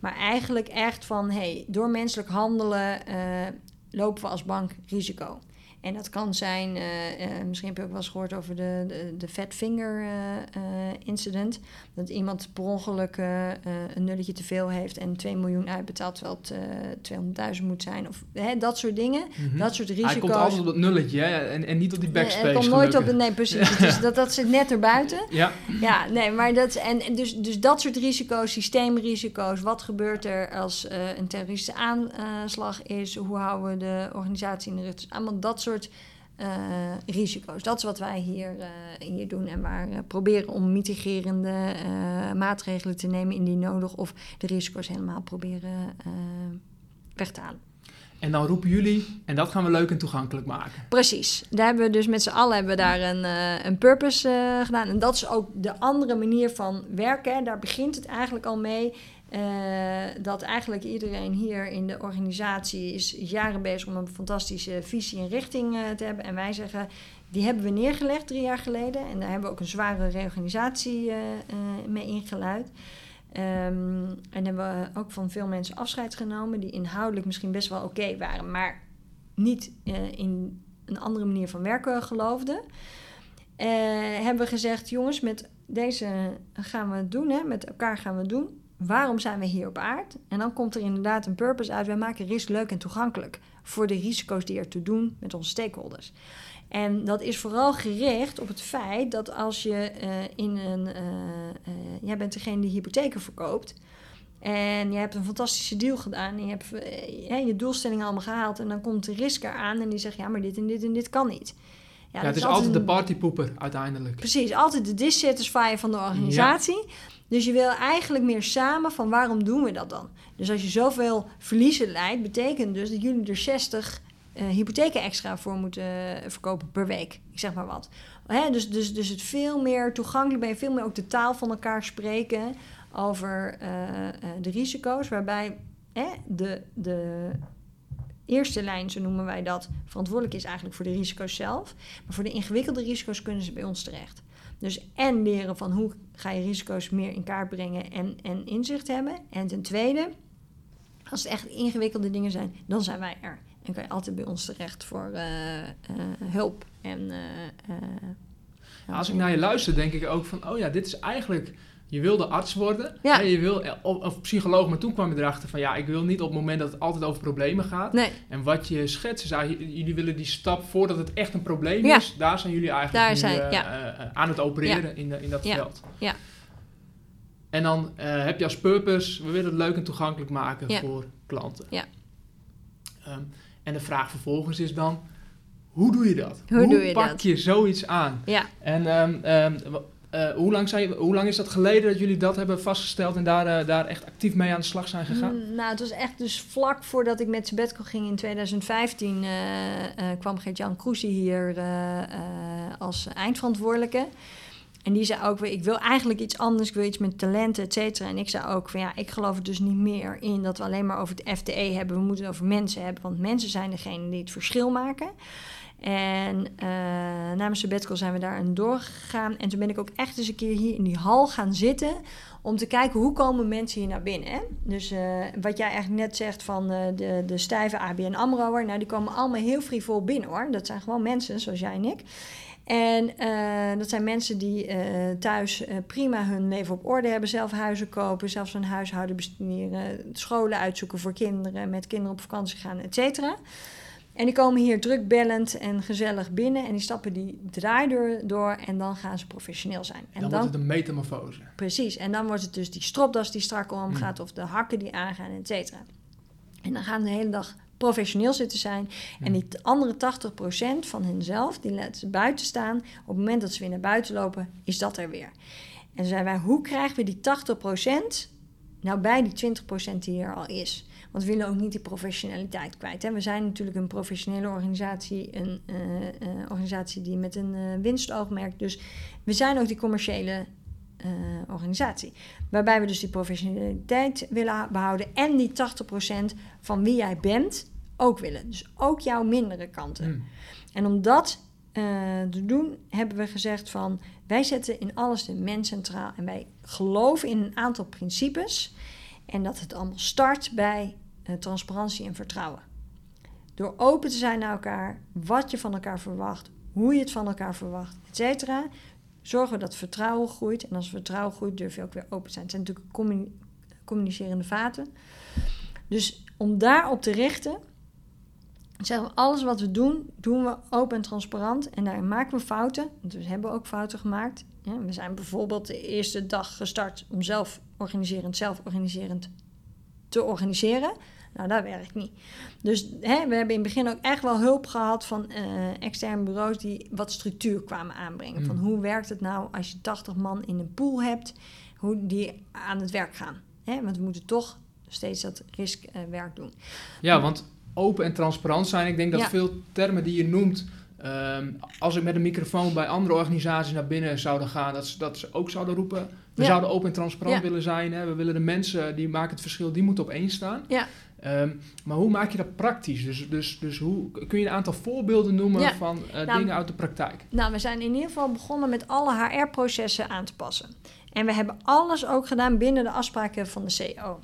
Maar eigenlijk echt van, hey, door menselijk handelen uh, lopen we als bank risico. En dat kan zijn, uh, uh, misschien heb je ook wel eens gehoord over de, de, de fat finger uh, incident. Dat iemand per ongeluk een nulletje te veel heeft en 2 miljoen uitbetaalt terwijl het 200.000 moet zijn. Of hè, dat soort dingen, mm -hmm. dat soort risico's. Hij komt altijd op dat nulletje hè? En, en niet op die backspace. Hij komt nooit op de, nee precies, dus dat, dat zit net erbuiten. Ja. Ja, nee, maar dat, en, dus, dus dat soort risico's, systeemrisico's, wat gebeurt er als een terroristische aanslag is, hoe houden we de organisatie in de rug, allemaal dat soort soort uh, risico's. Dat is wat wij hier, uh, hier doen en waar uh, proberen om mitigerende maatregelen te nemen indien nodig of de risico's helemaal proberen weg te halen. En dan roepen jullie, en dat gaan we leuk en toegankelijk maken. Precies. Daar hebben we dus met z'n allen hebben we daar een, een purpose gedaan. En dat is ook de andere manier van werken. Daar begint het eigenlijk al mee. Uh, dat eigenlijk iedereen hier in de organisatie is jaren bezig om een fantastische visie en richting uh, te hebben. En wij zeggen, die hebben we neergelegd drie jaar geleden. En daar hebben we ook een zware reorganisatie uh, mee ingeluid. Um, en hebben we ook van veel mensen afscheid genomen die inhoudelijk misschien best wel oké waren, maar niet in een andere manier van werken geloofden. hebben we gezegd, jongens, met deze gaan we het doen, hè, met elkaar gaan we het doen waarom zijn we hier op aard? En dan komt er inderdaad een purpose uit. Wij maken risk leuk en toegankelijk voor de risico's die er te doen met onze stakeholders. En dat is vooral gericht op het feit dat als je uh, in een. Uh, uh, jij bent degene die hypotheken verkoopt. En je hebt een fantastische deal gedaan. En je hebt je doelstellingen allemaal gehaald. En dan komt de risk eraan en die zegt: ja, maar dit en dit en dit kan niet. Ja, het is, altijd de partypoeper uiteindelijk. Precies, altijd de dissatisfier van de organisatie. Dus je wil eigenlijk meer samen van waarom doen we dat dan? Dus als je zoveel verliezen leidt, betekent dus dat jullie er 60 uh, eh, hypotheken extra voor moeten eh, verkopen per week. Ik zeg maar wat. Hè? Dus, dus, dus het veel meer toegankelijk ben je, veel meer ook de taal van elkaar spreken over uh, de risico's. Waarbij hè, de, de eerste lijn, zo noemen wij dat, verantwoordelijk is eigenlijk voor de risico's zelf. Maar voor de ingewikkelde risico's kunnen ze bij ons terecht. Dus en leren van hoe ga je risico's meer in kaart brengen en, en inzicht hebben. En ten tweede, als het echt ingewikkelde dingen zijn, dan zijn wij er. En kan je altijd bij ons terecht voor uh, uh, hulp. En, uh, als ik naar je luister, denk ik ook van, oh ja, dit is eigenlijk je wilde arts worden, ja. je wil, eh, of, of, psycholoog, maar toen kwam je erachter van ja, ik wil niet op het moment dat het altijd over problemen gaat. Nee. En wat je schetst is eigenlijk, jullie willen die stap voordat het echt een probleem is, daar zijn jullie eigenlijk daar zijn, uh, ja. uh, aan het opereren in, in dat veld. Ja. En dan heb je als purpose, we willen het leuk en toegankelijk maken voor klanten. Ja. Um, en de vraag vervolgens is dan, hoe doe je dat? Hoe, doe je pak dat? je zoiets aan? Ja. En um, um, uh, hoe, lang zijn, hoe lang is dat geleden dat jullie dat hebben vastgesteld en daar, uh, daar echt actief mee aan de slag zijn gegaan? Mm, nou, het was echt dus vlak voordat ik met sabbatical ging in 2015 uh, kwam Gert-Jan Kroesie hier als eindverantwoordelijke. En die zei ook weer, ik wil eigenlijk iets anders, ik wil iets met talenten, et cetera. En ik zei ook van ja, ik geloof er dus niet meer in dat we alleen maar over het FTE hebben. We moeten het over mensen hebben, want mensen zijn degene die het verschil maken. En uh, na mijn sabbatical zijn we daar aan doorgegaan. En toen ben ik ook echt eens een keer hier in die hal gaan zitten... om te kijken hoe komen mensen hier naar binnen. Hè? Dus uh, wat jij eigenlijk net zegt van uh, de, de stijve ABN AMRO'er... nou, die komen allemaal heel frivol binnen, hoor. Dat zijn gewoon mensen, zoals jij en ik. En dat zijn mensen die thuis prima hun leven op orde hebben, zelf huizen kopen, zelfs een huishouden besturen, scholen uitzoeken voor kinderen, met kinderen op vakantie gaan, et cetera. En die komen hier drukbellend en gezellig binnen en die stappen die draaideur door en dan gaan ze professioneel zijn. En dan, dan wordt het een metamorfose. Precies, en dan wordt het dus die stropdas die strak omgaat mm. of de hakken die aangaan, et cetera. En dan gaan ze de hele dag professioneel zitten zijn. En die andere 80% van henzelf, die laten ze buiten staan. Op het moment dat ze weer naar buiten lopen, is dat er weer. En zeiden wij, hoe krijgen we die 80% nou bij die 20% die er al is? Want we willen ook niet die professionaliteit kwijt. Hè. We zijn natuurlijk een professionele organisatie, een uh, uh, organisatie die met een uh, winstoogmerk. Dus we zijn ook die commerciële organisatie. Waarbij we dus die professionaliteit willen behouden en die 80% van wie jij bent ook willen. Dus ook jouw mindere kanten. Mm. En om dat te doen, hebben we gezegd van wij zetten in alles de mens centraal en wij geloven in een aantal principes. En dat het allemaal start bij uh, transparantie en vertrouwen. Door open te zijn naar elkaar, wat je van elkaar verwacht, hoe je het van elkaar verwacht, et cetera, zorgen we dat vertrouwen groeit. En als vertrouwen groeit, durf je ook weer open te zijn. Het zijn natuurlijk communicerende vaten. Dus om daarop te richten, zeggen we alles wat we doen, doen we open en transparant. En daarin maken we fouten. We hebben ook fouten gemaakt. we zijn bijvoorbeeld de eerste dag gestart om zelf organiserend, zelf organiserend te organiseren. Nou, dat werkt niet. Dus hè, we hebben in het begin ook echt wel hulp gehad van uh, externe bureaus die wat structuur kwamen aanbrengen. Van hmm. hoe werkt het nou als je 80 man in een pool hebt, hoe die aan het werk gaan. Hè? Want we moeten toch steeds dat riskwerk doen. Ja, want open en transparant zijn, ik denk dat veel termen die je noemt. Um, als ik met een microfoon bij andere organisaties naar binnen zouden gaan, dat ze, dat ze ook zouden roepen. We zouden open en transparant willen zijn. Hè? We willen de mensen die maken het verschil, die moeten op één staan. Ja. Um, maar hoe maak je dat praktisch? Dus, dus, dus hoe, kun je een aantal voorbeelden noemen van uh, dingen uit de praktijk? Nou, we zijn in ieder geval begonnen met alle HR-processen aan te passen. En we hebben alles ook gedaan binnen de afspraken van de CEO.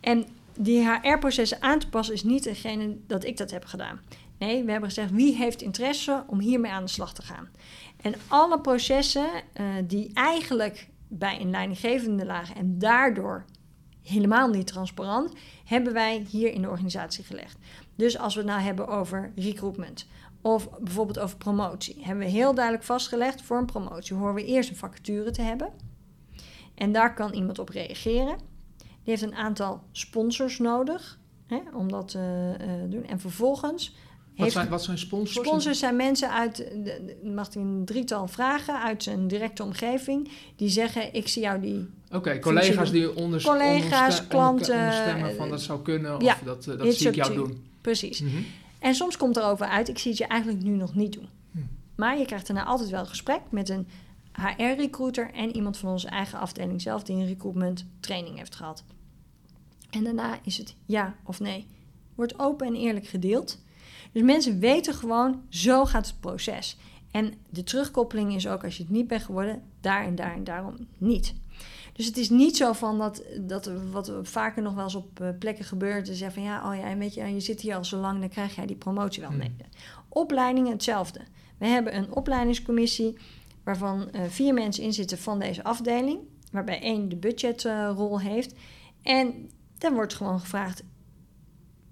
En die HR-processen aan te passen is niet degene dat ik dat heb gedaan. Nee, we hebben gezegd wie heeft interesse om hiermee aan de slag te gaan. En alle processen uh, die eigenlijk bij een leidinggevende lagen en daardoor helemaal niet transparant, hebben wij hier in de organisatie gelegd. Dus als we het nou hebben over recruitment of bijvoorbeeld over promotie, hebben we heel duidelijk vastgelegd voor een promotie horen we eerst een vacature te hebben. En daar kan iemand op reageren. Die heeft een aantal sponsors nodig hè, om dat te uh, doen. En vervolgens wat zijn, wat zijn sponsors? Sponsors zijn mensen uit, mag ik een drietal vragen, uit zijn directe omgeving, die zeggen: Ik zie jou die. Oké, collega's die onder, collega's, klanten. Onderstemmen van dat zou kunnen of ja, dat, uh, dat zie ik jou doen. Precies. Mm -hmm. En soms komt er over uit: Ik zie het je eigenlijk nu nog niet doen. Hm. Maar je krijgt daarna altijd wel een gesprek met een HR-recruiter en iemand van onze eigen afdeling zelf die een recruitment training heeft gehad. En daarna is het ja of nee. Wordt open en eerlijk gedeeld. Dus mensen weten gewoon, zo gaat het proces. En de terugkoppeling is ook als je het niet bent geworden, daar en daar en daarom niet. Dus het is niet zo van dat, dat wat vaker nog wel eens op eh, plekken gebeurt. Zeggen van ja, oh ja, en weet je, je zit hier al zo lang, dan krijg jij die promotie wel. Hmm. Nee. Opleidingen hetzelfde. We hebben een opleidingscommissie waarvan uh, vier mensen in zitten van deze afdeling. Waarbij één de budgetrol uh, heeft. En dan wordt gewoon gevraagd: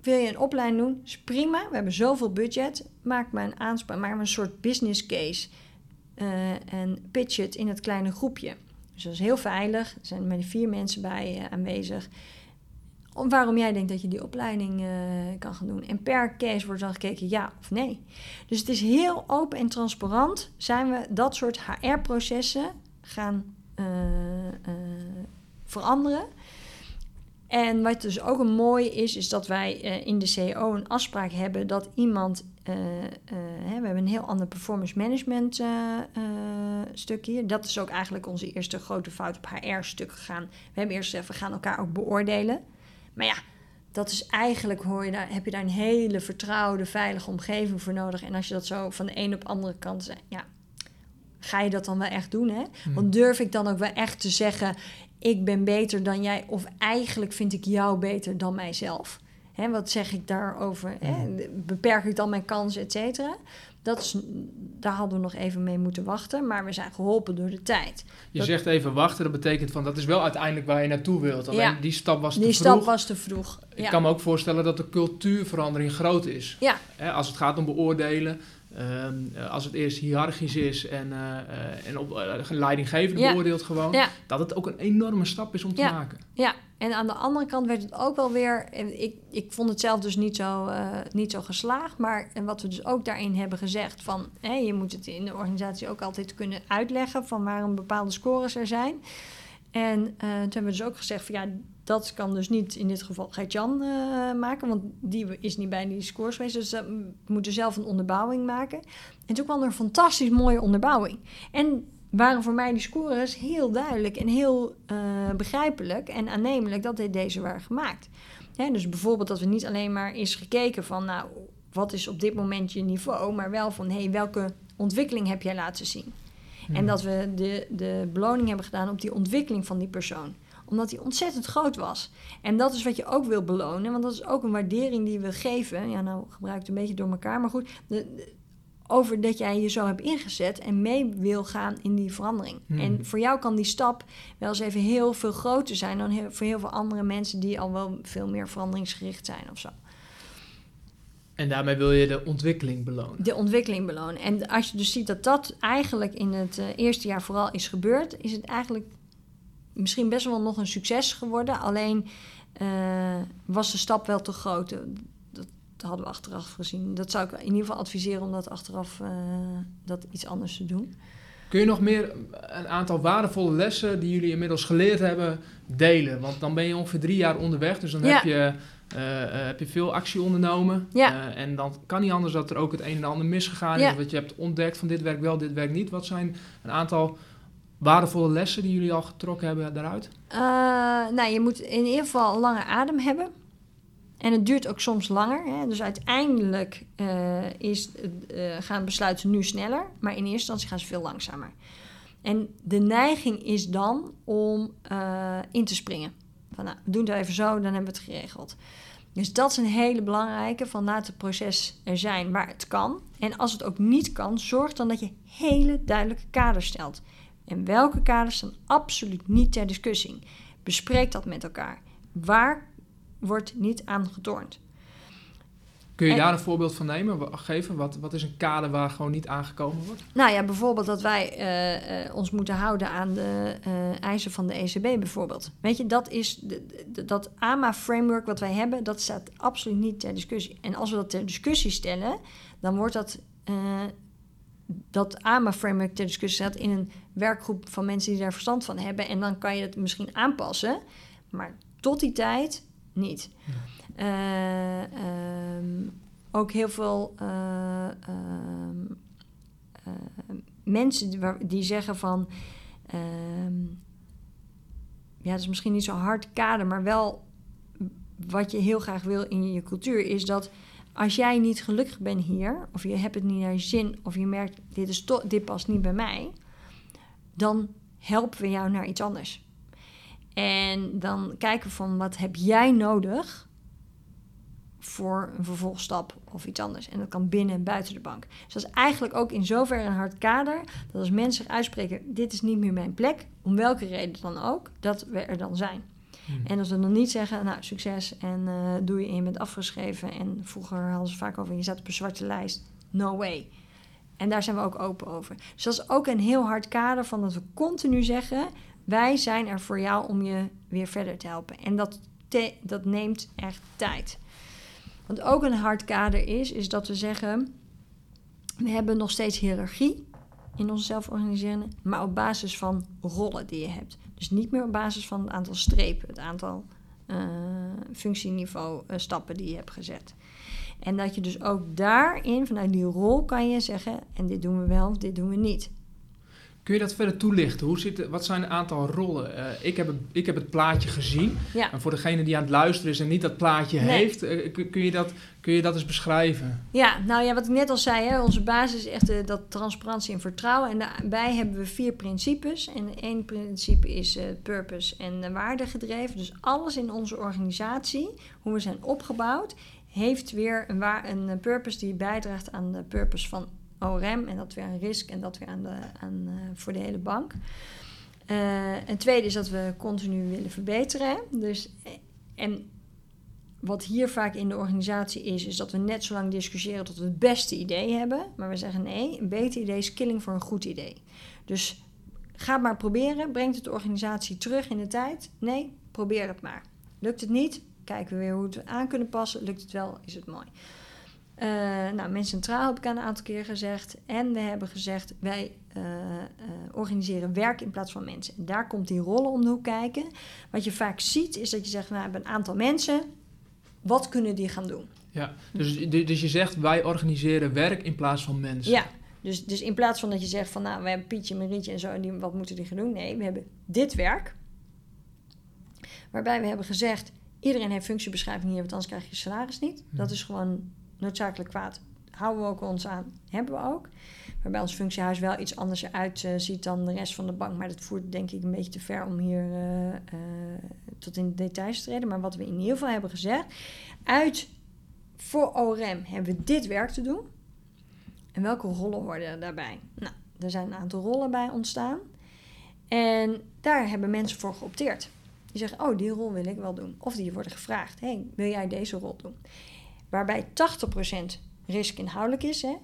wil je een opleiding doen? Is prima. We hebben zoveel budget. Maak maar een aanspraak. Maak maar een soort business case. Uh, en pitch het in het kleine groepje. Dus dat is heel veilig. Er zijn maar vier mensen bij uh, aanwezig. Om waarom jij denkt dat je die opleiding uh, kan gaan doen. En per case wordt dan gekeken ja of nee. Dus het is heel open en transparant. Zijn we dat soort HR-processen gaan veranderen. En wat dus ook een mooi is, is dat wij uh, in de CEO een afspraak hebben dat iemand. Uh, uh, hè, we hebben een heel ander performance management stuk hier. Dat is ook eigenlijk onze eerste grote fout op HR-stuk gegaan. We hebben eerst gezegd, we gaan elkaar ook beoordelen. Maar ja, dat is eigenlijk, hoor je daar, heb je daar een hele vertrouwde, veilige omgeving voor nodig. En als je dat zo van de een op de andere kant zegt, ja, ga je dat dan wel echt doen? Hè? Hmm. Want durf ik dan ook wel echt te zeggen, ik ben beter dan jij, of eigenlijk vind ik jou beter dan mijzelf. Hè, wat zeg ik daarover? Hè? Beperk ik dan mijn kansen, et cetera? Dat is, daar hadden we nog even mee moeten wachten, maar we zijn geholpen door de tijd. Je zegt even wachten, dat betekent van dat is wel uiteindelijk waar je naartoe wilt. Alleen die stap was te die vroeg. Die stap was te vroeg. Ik kan me ook voorstellen dat de cultuurverandering groot is. Ja. als het gaat om beoordelen, ehm, eh, als het eerst hiërarchisch is en, eh, en op uh, leidinggevend Ja. beoordeelt gewoon, Ja. dat het ook een enorme stap is om te Ja. maken. Ja, en aan de andere kant werd het ook wel weer... Ik, ik vond het zelf dus niet zo, niet zo geslaagd. Maar en wat we dus ook daarin hebben gezegd... van hè, je moet het in de organisatie ook altijd kunnen uitleggen... van waarom bepaalde scores er zijn. En toen hebben we dus ook gezegd van... ja, dat kan dus niet in dit geval Gert-Jan eh, maken... want die is niet bij die scores geweest. Dus eh, we moeten zelf een onderbouwing maken. En toen kwam er een fantastisch mooie onderbouwing. En waren voor mij die scores heel duidelijk en heel eh, begrijpelijk en aannemelijk dat dit deze waren gemaakt. Hè, dus bijvoorbeeld dat we niet alleen maar eens gekeken van, nou, wat is op dit moment je niveau, maar wel van, hé, hey, welke ontwikkeling heb jij laten zien? En dat we de, de beloning hebben gedaan op die ontwikkeling van die persoon omdat die ontzettend groot was. En dat is wat je ook wil belonen. Want dat is ook een waardering die we geven. Ja, nou gebruik ik het een beetje door elkaar. Maar goed, de, de- over dat jij je zo hebt ingezet en mee wil gaan in die verandering. Hmm. En voor jou kan die stap wel eens even heel veel groter zijn dan heel, voor heel veel andere mensen die al wel veel meer veranderingsgericht zijn of zo. En daarmee wil je de ontwikkeling belonen. De ontwikkeling belonen. En als je dus ziet dat dat eigenlijk in het eh, eerste jaar vooral is gebeurd, is het eigenlijk misschien best wel nog een succes geworden. Alleen eh, was de stap wel te groot. Dat, hadden we achteraf gezien. Dat zou ik in ieder geval adviseren om dat achteraf eh, dat iets anders te doen. Kun je nog meer een aantal waardevolle lessen die jullie inmiddels geleerd hebben delen? Want dan ben je ongeveer drie jaar onderweg, dus dan Ja. heb, je, eh, heb je veel actie ondernomen. Ja. En dan kan niet anders dat er ook het een en ander misgegaan Ja. is. Dat je hebt ontdekt van dit werkt wel, dit werkt niet. Wat zijn een aantal waardevolle lessen die jullie al getrokken hebben daaruit? Eh, nou, je moet in ieder geval een lange adem hebben. En het duurt ook soms langer. Hè? Dus uiteindelijk eh, is, eh, gaan besluiten nu sneller. Maar in eerste instantie gaan ze veel langzamer. En de neiging is dan om in te springen. Van nou, we doen het even zo, dan hebben we het geregeld. Dus dat is een hele belangrijke van laat het proces er zijn waar het kan. En als het ook niet kan, zorg dan dat je hele duidelijke kaders stelt. En welke kaders staan absoluut niet ter discussie. Bespreek dat met elkaar. Waar wordt niet aan getornd? Kun je En- daar een voorbeeld van nemen, geven? Wat, wat is een kader waar gewoon niet aangekomen wordt? Nou ja, bijvoorbeeld dat wij eh, eh, ons moeten houden aan de eh, eisen van de ECB bijvoorbeeld. Weet je, dat is de, de- dat AMA-framework wat wij hebben, dat staat absoluut niet ter discussie. En als we dat ter discussie stellen, dan wordt dat, dat AMA-framework ter discussie staat in een werkgroep van mensen die daar verstand van hebben. En dan kan je het misschien aanpassen, maar tot die tijd niet. Eh, ehm, ook heel veel eh, ehm, eh, mensen die, zeggen van... ehm, ja, dat is misschien niet zo'n hard kader, maar wel wat je heel graag wil in je cultuur... is dat als jij niet gelukkig bent hier, of je hebt het niet naar je zin... of je merkt, dit, is dit past niet bij mij... dan helpen we jou naar iets anders. En dan kijken we van, wat heb jij nodig voor een vervolgstap of iets anders. En dat kan binnen en buiten de bank. Dus dat is eigenlijk ook in zoverre een hard kader... dat als mensen zich uitspreken, dit is niet meer mijn plek... om welke reden dan ook, dat we er dan zijn. Hmm. En als we dan niet zeggen, nou, succes en eh, doe je en je bent afgeschreven... en vroeger hadden ze vaak over, je staat op een zwarte lijst, no way... En daar zijn we ook open over. Dus dat is ook een heel hard kader van dat we continu zeggen... wij zijn er voor jou om je weer verder te helpen. En dat, dat neemt echt tijd. Wat ook een hard kader is, is dat we zeggen... we hebben nog steeds hiërarchie in onze zelforganiserende... maar op basis van rollen die je hebt. Dus niet meer op basis van het aantal strepen... het aantal eh, functieniveau eh, stappen die je hebt gezet. En dat je dus ook daarin, vanuit die rol, kan je zeggen... en dit doen we wel, dit doen we niet. Kun je dat verder toelichten? Hoe zit, wat zijn een aantal rollen? Eh, ik, heb het, ik heb het plaatje gezien. Ja. En voor degene die aan het luisteren is en niet dat plaatje Nee. heeft, eh, kun, kun je dat, kun je dat eens beschrijven? Ja, nou ja, wat ik net al zei, hè, onze basis is echt eh, dat transparantie en vertrouwen. En daarbij hebben we vier principes. En één principe is purpose en uh, waardegedreven. Dus alles in onze organisatie, hoe we zijn opgebouwd, heeft weer een, waar, een purpose die bijdraagt aan de purpose van ORM. En dat weer aan risk en dat weer aan de, aan, eh, voor de hele bank. Eh een tweede is dat we continu willen verbeteren. Dus, eh, en wat hier vaak in de organisatie is, is dat we net zo lang discussiëren tot we het beste idee hebben. Maar we zeggen nee, een beter idee is killing voor een goed idee. Dus ga het maar proberen. Brengt het de organisatie terug in de tijd? Nee, probeer het maar. Lukt het niet? Kijken we weer hoe we het aan kunnen passen. Lukt het wel? Is het mooi. Uh, nou, Mensen Centraal heb ik een aantal keer gezegd. En we hebben gezegd, wij uh, uh, organiseren werk in plaats van mensen. En daar komt die rollen om de hoek kijken. Wat je vaak ziet, is dat je zegt, nou, we hebben een aantal mensen. Wat kunnen die gaan doen? Ja, dus, dus je zegt, wij organiseren werk in plaats van mensen. Ja, dus, dus in plaats van dat je zegt van, nou, we hebben Pietje, Marietje en zo, en die, wat moeten die gaan doen? Nee, we hebben dit werk. Waarbij we hebben gezegd, iedereen heeft functiebeschrijving hier, want anders krijg je salaris niet. Dat is gewoon noodzakelijk kwaad. Houden we ook ons aan, hebben we ook. Waarbij ons functiehuis wel iets anders eruit uh, ziet dan de rest van de bank. Maar dat voert denk ik een beetje te ver om hier uh, uh, tot in de details te treden. Maar wat we in ieder geval hebben gezegd. Uit voor ORM hebben we dit werk te doen. En welke rollen worden er daarbij? Nou, er zijn een aantal rollen bij ontstaan. En daar hebben mensen voor geopteerd. Die zeggen, oh, die rol wil ik wel doen. Of die worden gevraagd, hey, wil jij deze rol doen? Waarbij 80% risk inhoudelijk is. Hè?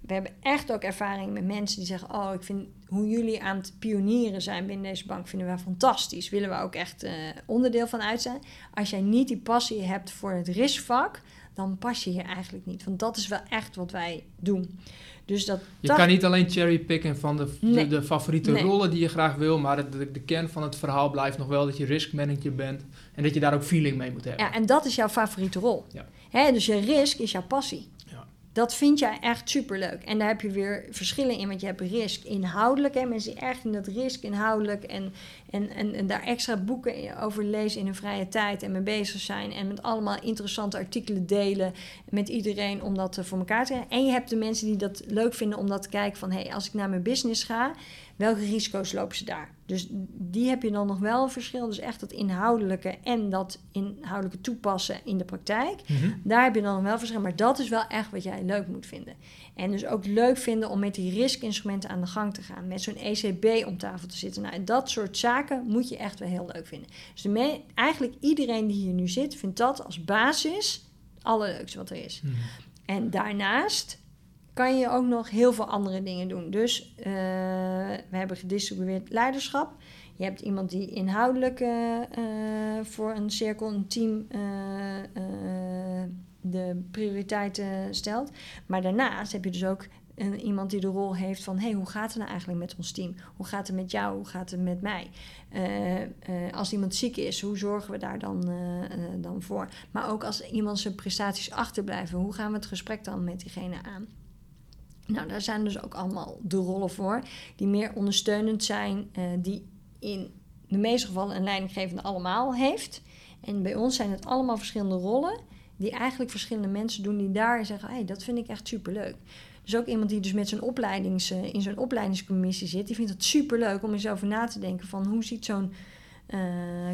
We hebben echt ook ervaring met mensen die zeggen: Oh, ik vind hoe jullie aan het pionieren zijn binnen deze bank, vinden we fantastisch. Willen we ook echt uh, onderdeel van uit zijn. Als jij niet die passie hebt voor het riskvak, dan pas je hier eigenlijk niet. Want dat is wel echt wat wij doen. Dus dat je kan niet alleen cherrypicken van de, nee. de, de, favoriete nee. rollen die je graag wil, maar de, de, kern van het verhaal blijft nog wel dat je risk manager bent en dat je daar ook feeling mee moet hebben. Ja, en dat is jouw favoriete rol. Ja. Hè, dus je risk is jouw passie. Ja. Dat vind jij echt superleuk. En daar heb je weer verschillen in, want je hebt risk inhoudelijk. Hè, mensen die echt in dat risk inhoudelijk en, en, en, en, daar extra boeken over lezen in hun vrije tijd en mee bezig zijn. En met allemaal interessante artikelen delen met iedereen om dat voor elkaar te krijgen. En je hebt de mensen die dat leuk vinden om dat te kijken van... hé, hey, als ik naar mijn business ga, welke risico's lopen ze daar? Dus die heb je dan nog wel een verschil. Dus echt dat inhoudelijke en dat inhoudelijke toepassen in de praktijk. Mm-hmm. Daar heb je dan nog wel verschil. Maar dat is wel echt wat jij leuk moet vinden. En dus ook leuk vinden om met die riskinstrumenten aan de gang te gaan. Met zo'n ECB om tafel te zitten. Nou, dat soort zaken moet je echt wel heel leuk vinden. Dus de eigenlijk iedereen die hier nu zit, vindt dat als basis het allerleukste wat er is. Mm-hmm. En daarnaast kan je ook nog heel veel andere dingen doen. Dus uh, we hebben gedistribueerd leiderschap. Je hebt iemand die inhoudelijk uh, uh, voor een cirkel, een team de prioriteiten stelt. Maar daarnaast heb je dus ook een, iemand die de rol heeft van... hey, hoe gaat het nou eigenlijk met ons team? Hoe gaat het met jou? Hoe gaat het met mij? als iemand ziek is, hoe zorgen we daar dan, dan voor? Maar ook als iemand zijn prestaties achterblijven... hoe gaan we het gesprek dan met diegene aan? Nou, daar zijn dus ook allemaal de rollen voor, die meer ondersteunend zijn, uh, die in de meeste gevallen een leidinggevende allemaal heeft. En bij ons zijn het allemaal verschillende rollen, die eigenlijk verschillende mensen doen, die daar zeggen: hé, hey, dat vind ik echt superleuk. Dus ook iemand die dus met zijn opleidings, uh, in zo'n opleidingscommissie zit, die vindt het superleuk om eens over na te denken: van hoe ziet zo'n uh,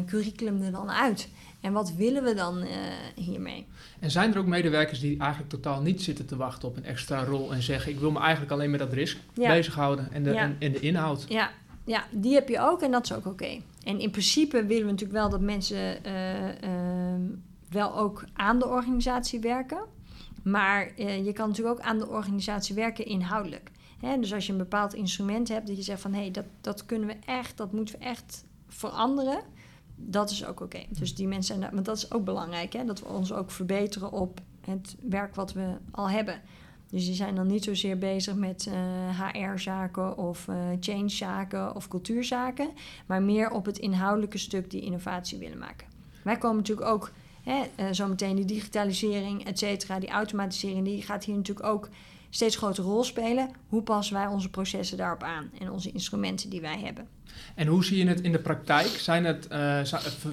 curriculum er dan uit? En wat willen we dan uh, hiermee? En zijn er ook medewerkers die eigenlijk totaal niet zitten te wachten op een extra rol en zeggen: Ik wil me eigenlijk alleen met dat risk ja. bezighouden en de, ja. en, en, de inhoud? Ja. ja, die heb je ook en dat is ook oké. Okay. En in principe willen we natuurlijk wel dat mensen uh, uh, wel ook aan de organisatie werken. Maar uh, je kan natuurlijk ook aan de organisatie werken inhoudelijk. Hè? Dus als je een bepaald instrument hebt dat je zegt van hé, hey, dat, dat kunnen we echt, dat moeten we echt veranderen dat is ook oké. Dus die mensen zijn want dat is ook belangrijk, hè, dat we ons ook verbeteren op het werk wat we al hebben. Dus die zijn dan niet zozeer bezig met uh, eh, HR-zaken of uh, change-zaken of cultuurzaken, maar meer op het inhoudelijke stuk die innovatie willen maken. Wij komen natuurlijk ook, hè, uh, zometeen die digitalisering, et cetera, die automatisering, die gaat hier natuurlijk ook steeds grotere rol spelen. Hoe passen wij onze processen daarop aan en onze instrumenten die wij hebben? En hoe zie je het in de praktijk? Zijn het, uh,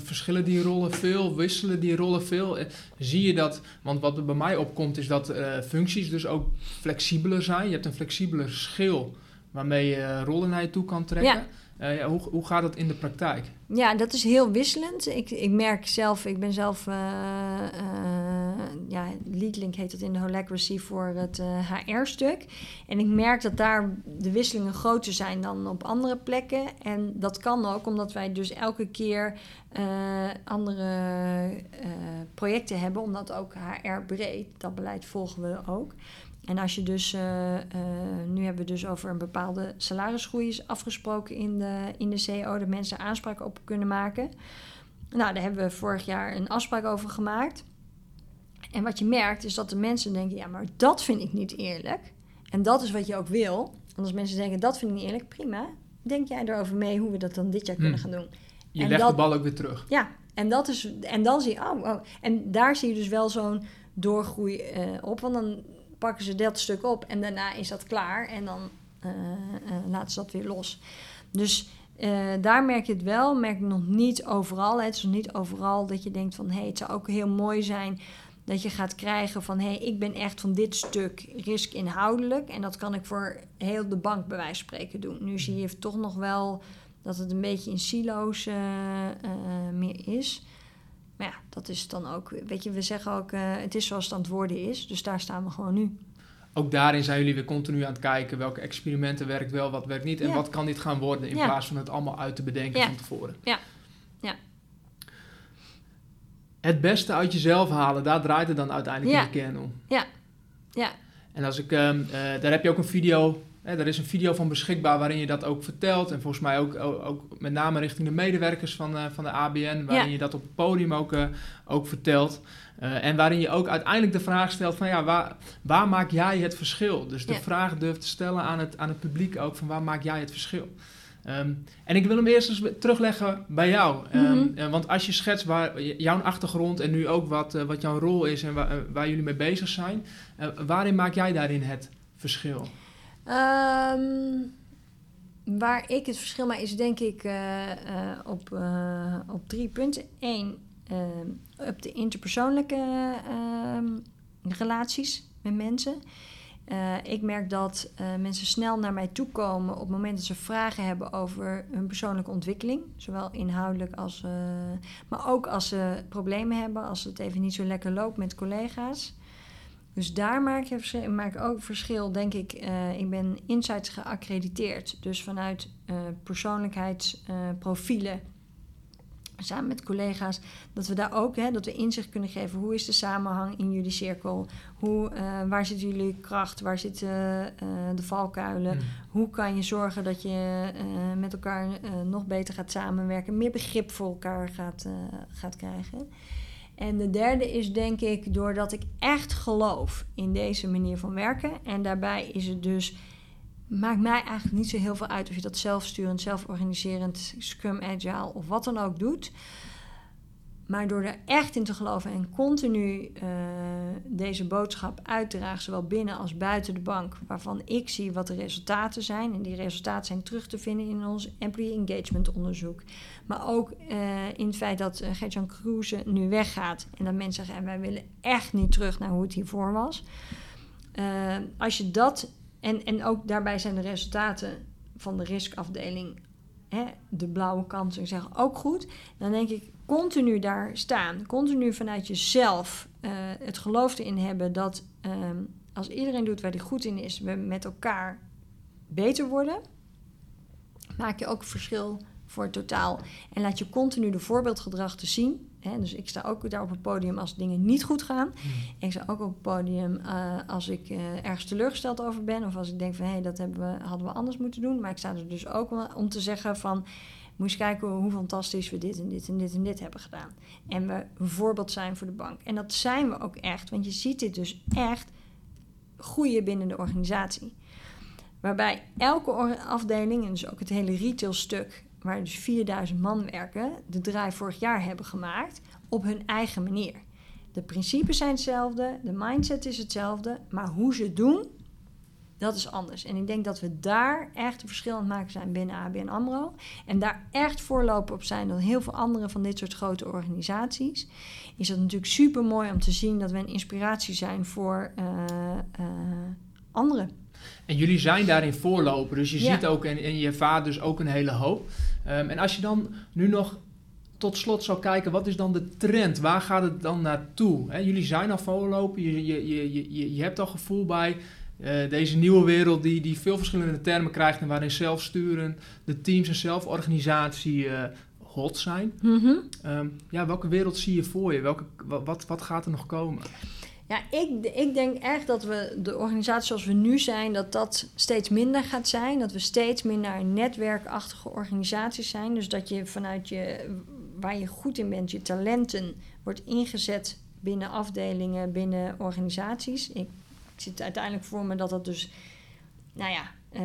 verschillen die rollen veel? Wisselen die rollen veel? Uh, zie je dat? Want wat er bij mij opkomt is dat uh, functies dus ook flexibeler zijn. Je hebt een flexibeler schil waarmee je rollen naar je toe kan trekken. Ja. Ja, hoe, hoe gaat dat in de praktijk? Ja, dat is heel wisselend. Ik, ik merk zelf, ik ben zelf ja, Leadlink heet het in de Holacracy voor het HR-stuk. En ik merk dat daar de wisselingen groter zijn dan op andere plekken. En dat kan ook omdat wij dus elke keer andere projecten hebben, omdat ook HR breed, dat beleid volgen we ook. En als je dus, uh, uh, nu hebben we dus over een bepaalde salarisgroei afgesproken in de, in de CO, dat mensen aanspraak op kunnen maken. Nou, daar hebben we vorig jaar een afspraak over gemaakt. En wat je merkt is dat de mensen denken, ja, maar dat vind ik niet eerlijk. En dat is wat je ook wil. En als mensen denken, dat vind ik niet eerlijk, prima. Denk jij erover mee hoe we dat dan dit jaar kunnen hmm. gaan doen? Je en legt de bal ook weer terug. Ja, en, dat is, en dan zie je, oh, oh. En daar zie je dus wel zo'n doorgroei uh, op. Want dan pakken ze dat stuk op en daarna is dat klaar en dan uh, laten ze dat weer los. Dus uh, daar merk je het wel, merk ik nog niet overal. Het is niet overal dat je denkt van hé, hey, het zou ook heel mooi zijn dat je gaat krijgen van hé, hey, ik ben echt van dit stuk risk inhoudelijk en dat kan ik voor heel de bank bij wijze van spreken doen. Nu zie je toch nog wel dat het een beetje in silo's meer is. Maar ja, dat is dan ook, weet je, we zeggen ook, uh, het is zoals het aan het worden is. Dus daar staan we gewoon nu. Ook daarin zijn jullie weer continu aan het kijken welke experimenten werkt wel, wat werkt niet. En wat kan dit gaan worden in plaats van het allemaal uit te bedenken van tevoren. Ja, ja. Het beste uit jezelf halen, daar draait het dan uiteindelijk in de kern om. Ja, ja. En als ik, um, uh, daar heb je ook een video Hè, er is een video van beschikbaar waarin je dat ook vertelt. En volgens mij ook, ook, met name richting de medewerkers van, uh, van de ABN, waarin je dat op het podium ook, uh, ook vertelt. Uh, en waarin je ook uiteindelijk de vraag stelt van ja, waar, waar maak jij het verschil? Dus de vraag durft te stellen aan het, aan het publiek ook van waar maak jij het verschil? Um, en ik wil hem eerst eens terugleggen bij jou. Um, mm want als je schetst waar jouw achtergrond en nu ook wat, wat jouw rol is en waar, waar jullie mee bezig zijn, waarin maak jij daarin het verschil? Um, waar ik het verschil maak is denk ik uh, uh, op, uh, op drie punten. Eén, ehm, op de interpersoonlijke ehm, relaties met mensen. ik merk dat mensen snel naar mij toe komen op het moment dat ze vragen hebben over hun persoonlijke ontwikkeling. Zowel inhoudelijk als. maar ook als ze problemen hebben, als het even niet zo lekker loopt met collega's. Dus daar maak, je, maak ook verschil, denk ik. Uh, ik ben Insights geaccrediteerd. Dus vanuit uh, persoonlijkheidsprofielen, uh, samen met collega's, dat we daar ook, hè, dat we inzicht kunnen geven. Hoe is de samenhang in jullie cirkel? Hoe, waar zit jullie kracht? Waar zitten de valkuilen? Hmm. Hoe kan je zorgen dat je met elkaar nog beter gaat samenwerken? Meer begrip voor elkaar gaat, gaat krijgen. En de derde is denk ik doordat ik echt geloof in deze manier van werken. En daarbij is het dus, maakt mij eigenlijk niet zo heel veel uit of je dat zelfsturend, zelforganiserend, Scrum Agile of wat dan ook doet. Maar door er echt in te geloven en continu uh, deze boodschap uit te dragen, zowel binnen als buiten de bank, waarvan ik zie wat de resultaten zijn. En die resultaten zijn terug te vinden in ons employee engagement onderzoek. Maar ook uh, in het feit dat uh, Gert-Jan nu weggaat. En dat mensen zeggen, en wij willen echt niet terug naar hoe het hiervoor was. als je dat, en, en ook daarbij zijn de resultaten van de riskafdeling hè, de blauwe kant, ik zeg ook goed. Dan denk ik, continu daar staan, continu vanuit jezelf het geloof erin hebben dat ehm, als iedereen doet waar hij goed in is, we met elkaar beter worden, maak je ook verschil voor het totaal. En laat je continu de voorbeeldgedrag te zien. Hè? Dus ik sta ook daar op het podium als dingen niet goed gaan. Hmm. Ik sta ook op het podium uh, als ik uh, ergens teleurgesteld over ben. Of als ik denk van hé, hey, dat hebben we, hadden we anders moeten doen. Maar ik sta er dus ook om te zeggen van moet je kijken hoe fantastisch we dit en dit en dit en dit hebben gedaan. En we een voorbeeld zijn voor de bank. En dat zijn we ook echt, want je ziet dit dus echt groeien binnen de organisatie. Waarbij elke afdeling, en dus ook het hele retailstuk, waar dus 4000 man werken, de draai vorig jaar hebben gemaakt op hun eigen manier. De principes zijn hetzelfde, de mindset is hetzelfde, maar hoe ze het doen, dat is anders. En ik denk dat we daar echt een verschil aan het maken zijn binnen ABN AMRO. En daar echt voorloper op zijn dan heel veel andere van dit soort grote organisaties. Is het natuurlijk super mooi om te zien dat we een inspiratie zijn voor uh, uh, anderen. En jullie zijn daarin voorloper. Dus je ziet ook en, en je ervaart dus ook een hele hoop. Um, en als je dan nu nog tot slot zou kijken, wat is dan de trend? Waar gaat het dan naartoe? Jullie zijn al voorlopen, je, je, je, je, je hebt al gevoel bij uh, deze nieuwe wereld die, die veel verschillende termen krijgt en waarin zelfsturen, de teams en zelforganisatie uh, hot zijn. Mhm. Um, ja, welke wereld zie je voor je? Welke, wat, wat gaat er nog komen? Ja, ik, ik denk echt dat we de organisatie zoals we nu zijn, dat dat steeds minder gaat zijn. Dat we steeds minder een netwerkachtige organisaties zijn. Dus dat je vanuit je, waar je goed in bent, je talenten wordt ingezet binnen afdelingen, binnen organisaties. Ik, zit uiteindelijk voor me dat dat dus, nou ja, uh,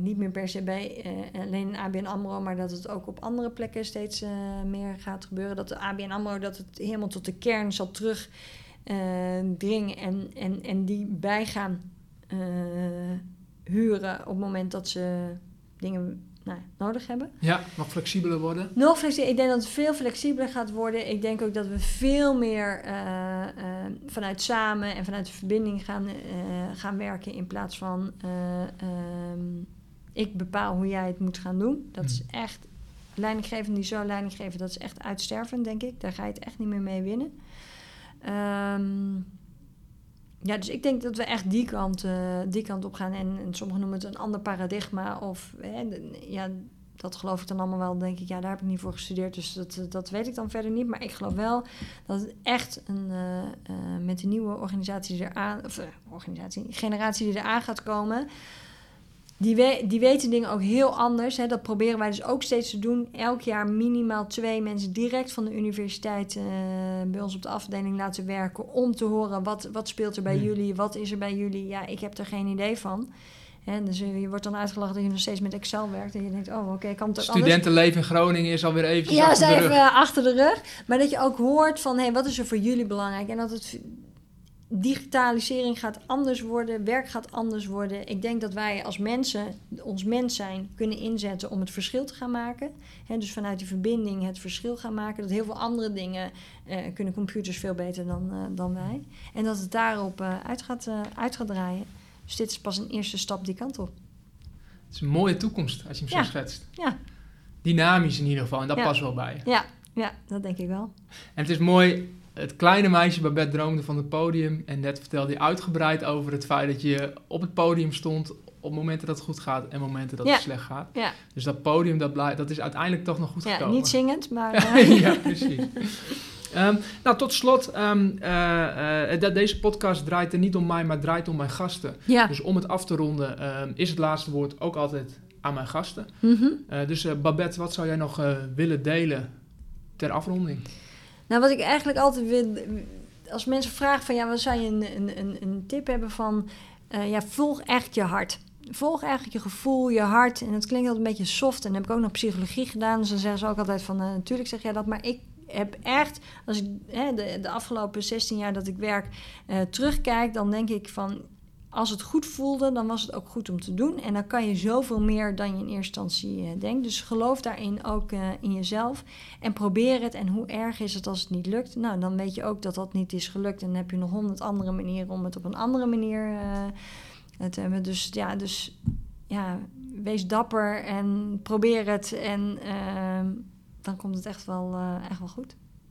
niet meer per se bij uh, alleen in ABN AMRO, maar dat het ook op andere plekken steeds uh, meer gaat gebeuren. Dat de ABN AMRO, dat het helemaal tot de kern zal terug dringen en, en, en die bij gaan huren op het moment dat ze dingen nou, nodig hebben. Ja, nog flexibeler worden. Nog flexibeler. Ik denk dat het veel flexibeler gaat worden. Ik denk ook dat we veel meer uh, uh, vanuit samen en vanuit de verbinding gaan, uh, gaan werken in plaats van um, ik bepaal hoe jij het moet gaan doen. Dat is Hmm. echt leidinggeven die zo leiding geven, dat is echt uitstervend, denk ik. Daar ga je het echt niet meer mee winnen. Um, ja, dus ik denk dat we echt die kant, uh, die kant op gaan. En, en sommigen noemen het een ander paradigma. Of hè, ja, dat geloof ik dan allemaal wel. denk ik, ja, daar heb ik niet voor gestudeerd. Dus dat, dat weet ik dan verder niet. Maar ik geloof wel dat het echt een, uh, uh, met de nieuwe organisatie die eraan, of organisatie, generatie die eraan gaat komen. Die, we, die weten dingen ook heel anders. Hè. Dat proberen wij dus ook steeds te doen. Elk jaar minimaal twee mensen direct van de universiteit uh, bij ons op de afdeling laten werken. Om te horen wat, wat speelt er bij Hmm. jullie, wat is er bij jullie. Ja, ik heb er geen idee van. Dus je wordt dan uitgelachen dat je nog steeds met Excel werkt. En je denkt, oh oké, okay, kan het ook Studentenleven in Groningen is alweer eventjes ja, achter de even achter de rug. Maar dat je ook hoort van, hé, hey, wat is er voor jullie belangrijk? En dat het digitalisering gaat anders worden, werk gaat anders worden. Ik denk dat wij als mensen, ons mens zijn, kunnen inzetten om het verschil te gaan maken. He, dus vanuit die verbinding het verschil gaan maken. Dat heel veel andere dingen uh, kunnen computers veel beter dan, uh, dan wij. En dat het daarop uh, uit, gaat, uit gaat draaien. Dus dit is pas een eerste stap die kant op. Het is een mooie toekomst als je hem ja. zo schetst. Ja. Dynamisch in ieder geval, en dat ja. past wel bij. Ja. ja, dat denk ik wel. En het is mooi, het kleine meisje Babette droomde van het podium. En net vertelde je uitgebreid over het feit dat je op het podium stond op momenten dat het goed gaat en momenten dat ja. het slecht gaat. Ja. Dus dat podium, dat, dat is uiteindelijk toch nog goed ja, gekomen. Niet zingend, maar... Uh... ja, precies. Um, nou, tot slot, um, uh, uh, deze podcast draait er niet om mij, maar draait om mijn gasten. Ja. Dus om het af te ronden, um, is het laatste woord ook altijd aan mijn gasten. Mm -hmm. dus Babette, wat zou jij nog eh, willen delen ter afronding? Nou, wat ik eigenlijk altijd wil... Als mensen vragen van, ja, wat zou je een, een, een, tip hebben van... Uh, ja, volg echt je hart. Volg eigenlijk je gevoel, je hart. En het klinkt altijd een beetje soft. En dan heb ik ook nog psychologie gedaan. Dus dan zeggen ze ook altijd van, uh, natuurlijk zeg jij dat. Maar ik heb echt, als ik hè, de, de afgelopen 16 jaar dat ik werk uh, terugkijk... dan denk ik van, als het goed voelde, dan was het ook goed om te doen. En dan kan je zoveel meer dan je in eerste instantie uh, denkt. Dus geloof daarin ook uh, in jezelf. En probeer het. En hoe erg is het als het niet lukt? Nou, dan weet je ook dat dat niet is gelukt. En dan heb je nog honderd andere manieren om het op een andere manier uh, te hebben. Dus ja, dus, ja, wees dapper en probeer het. En ehm, dan komt het echt wel, echt wel goed.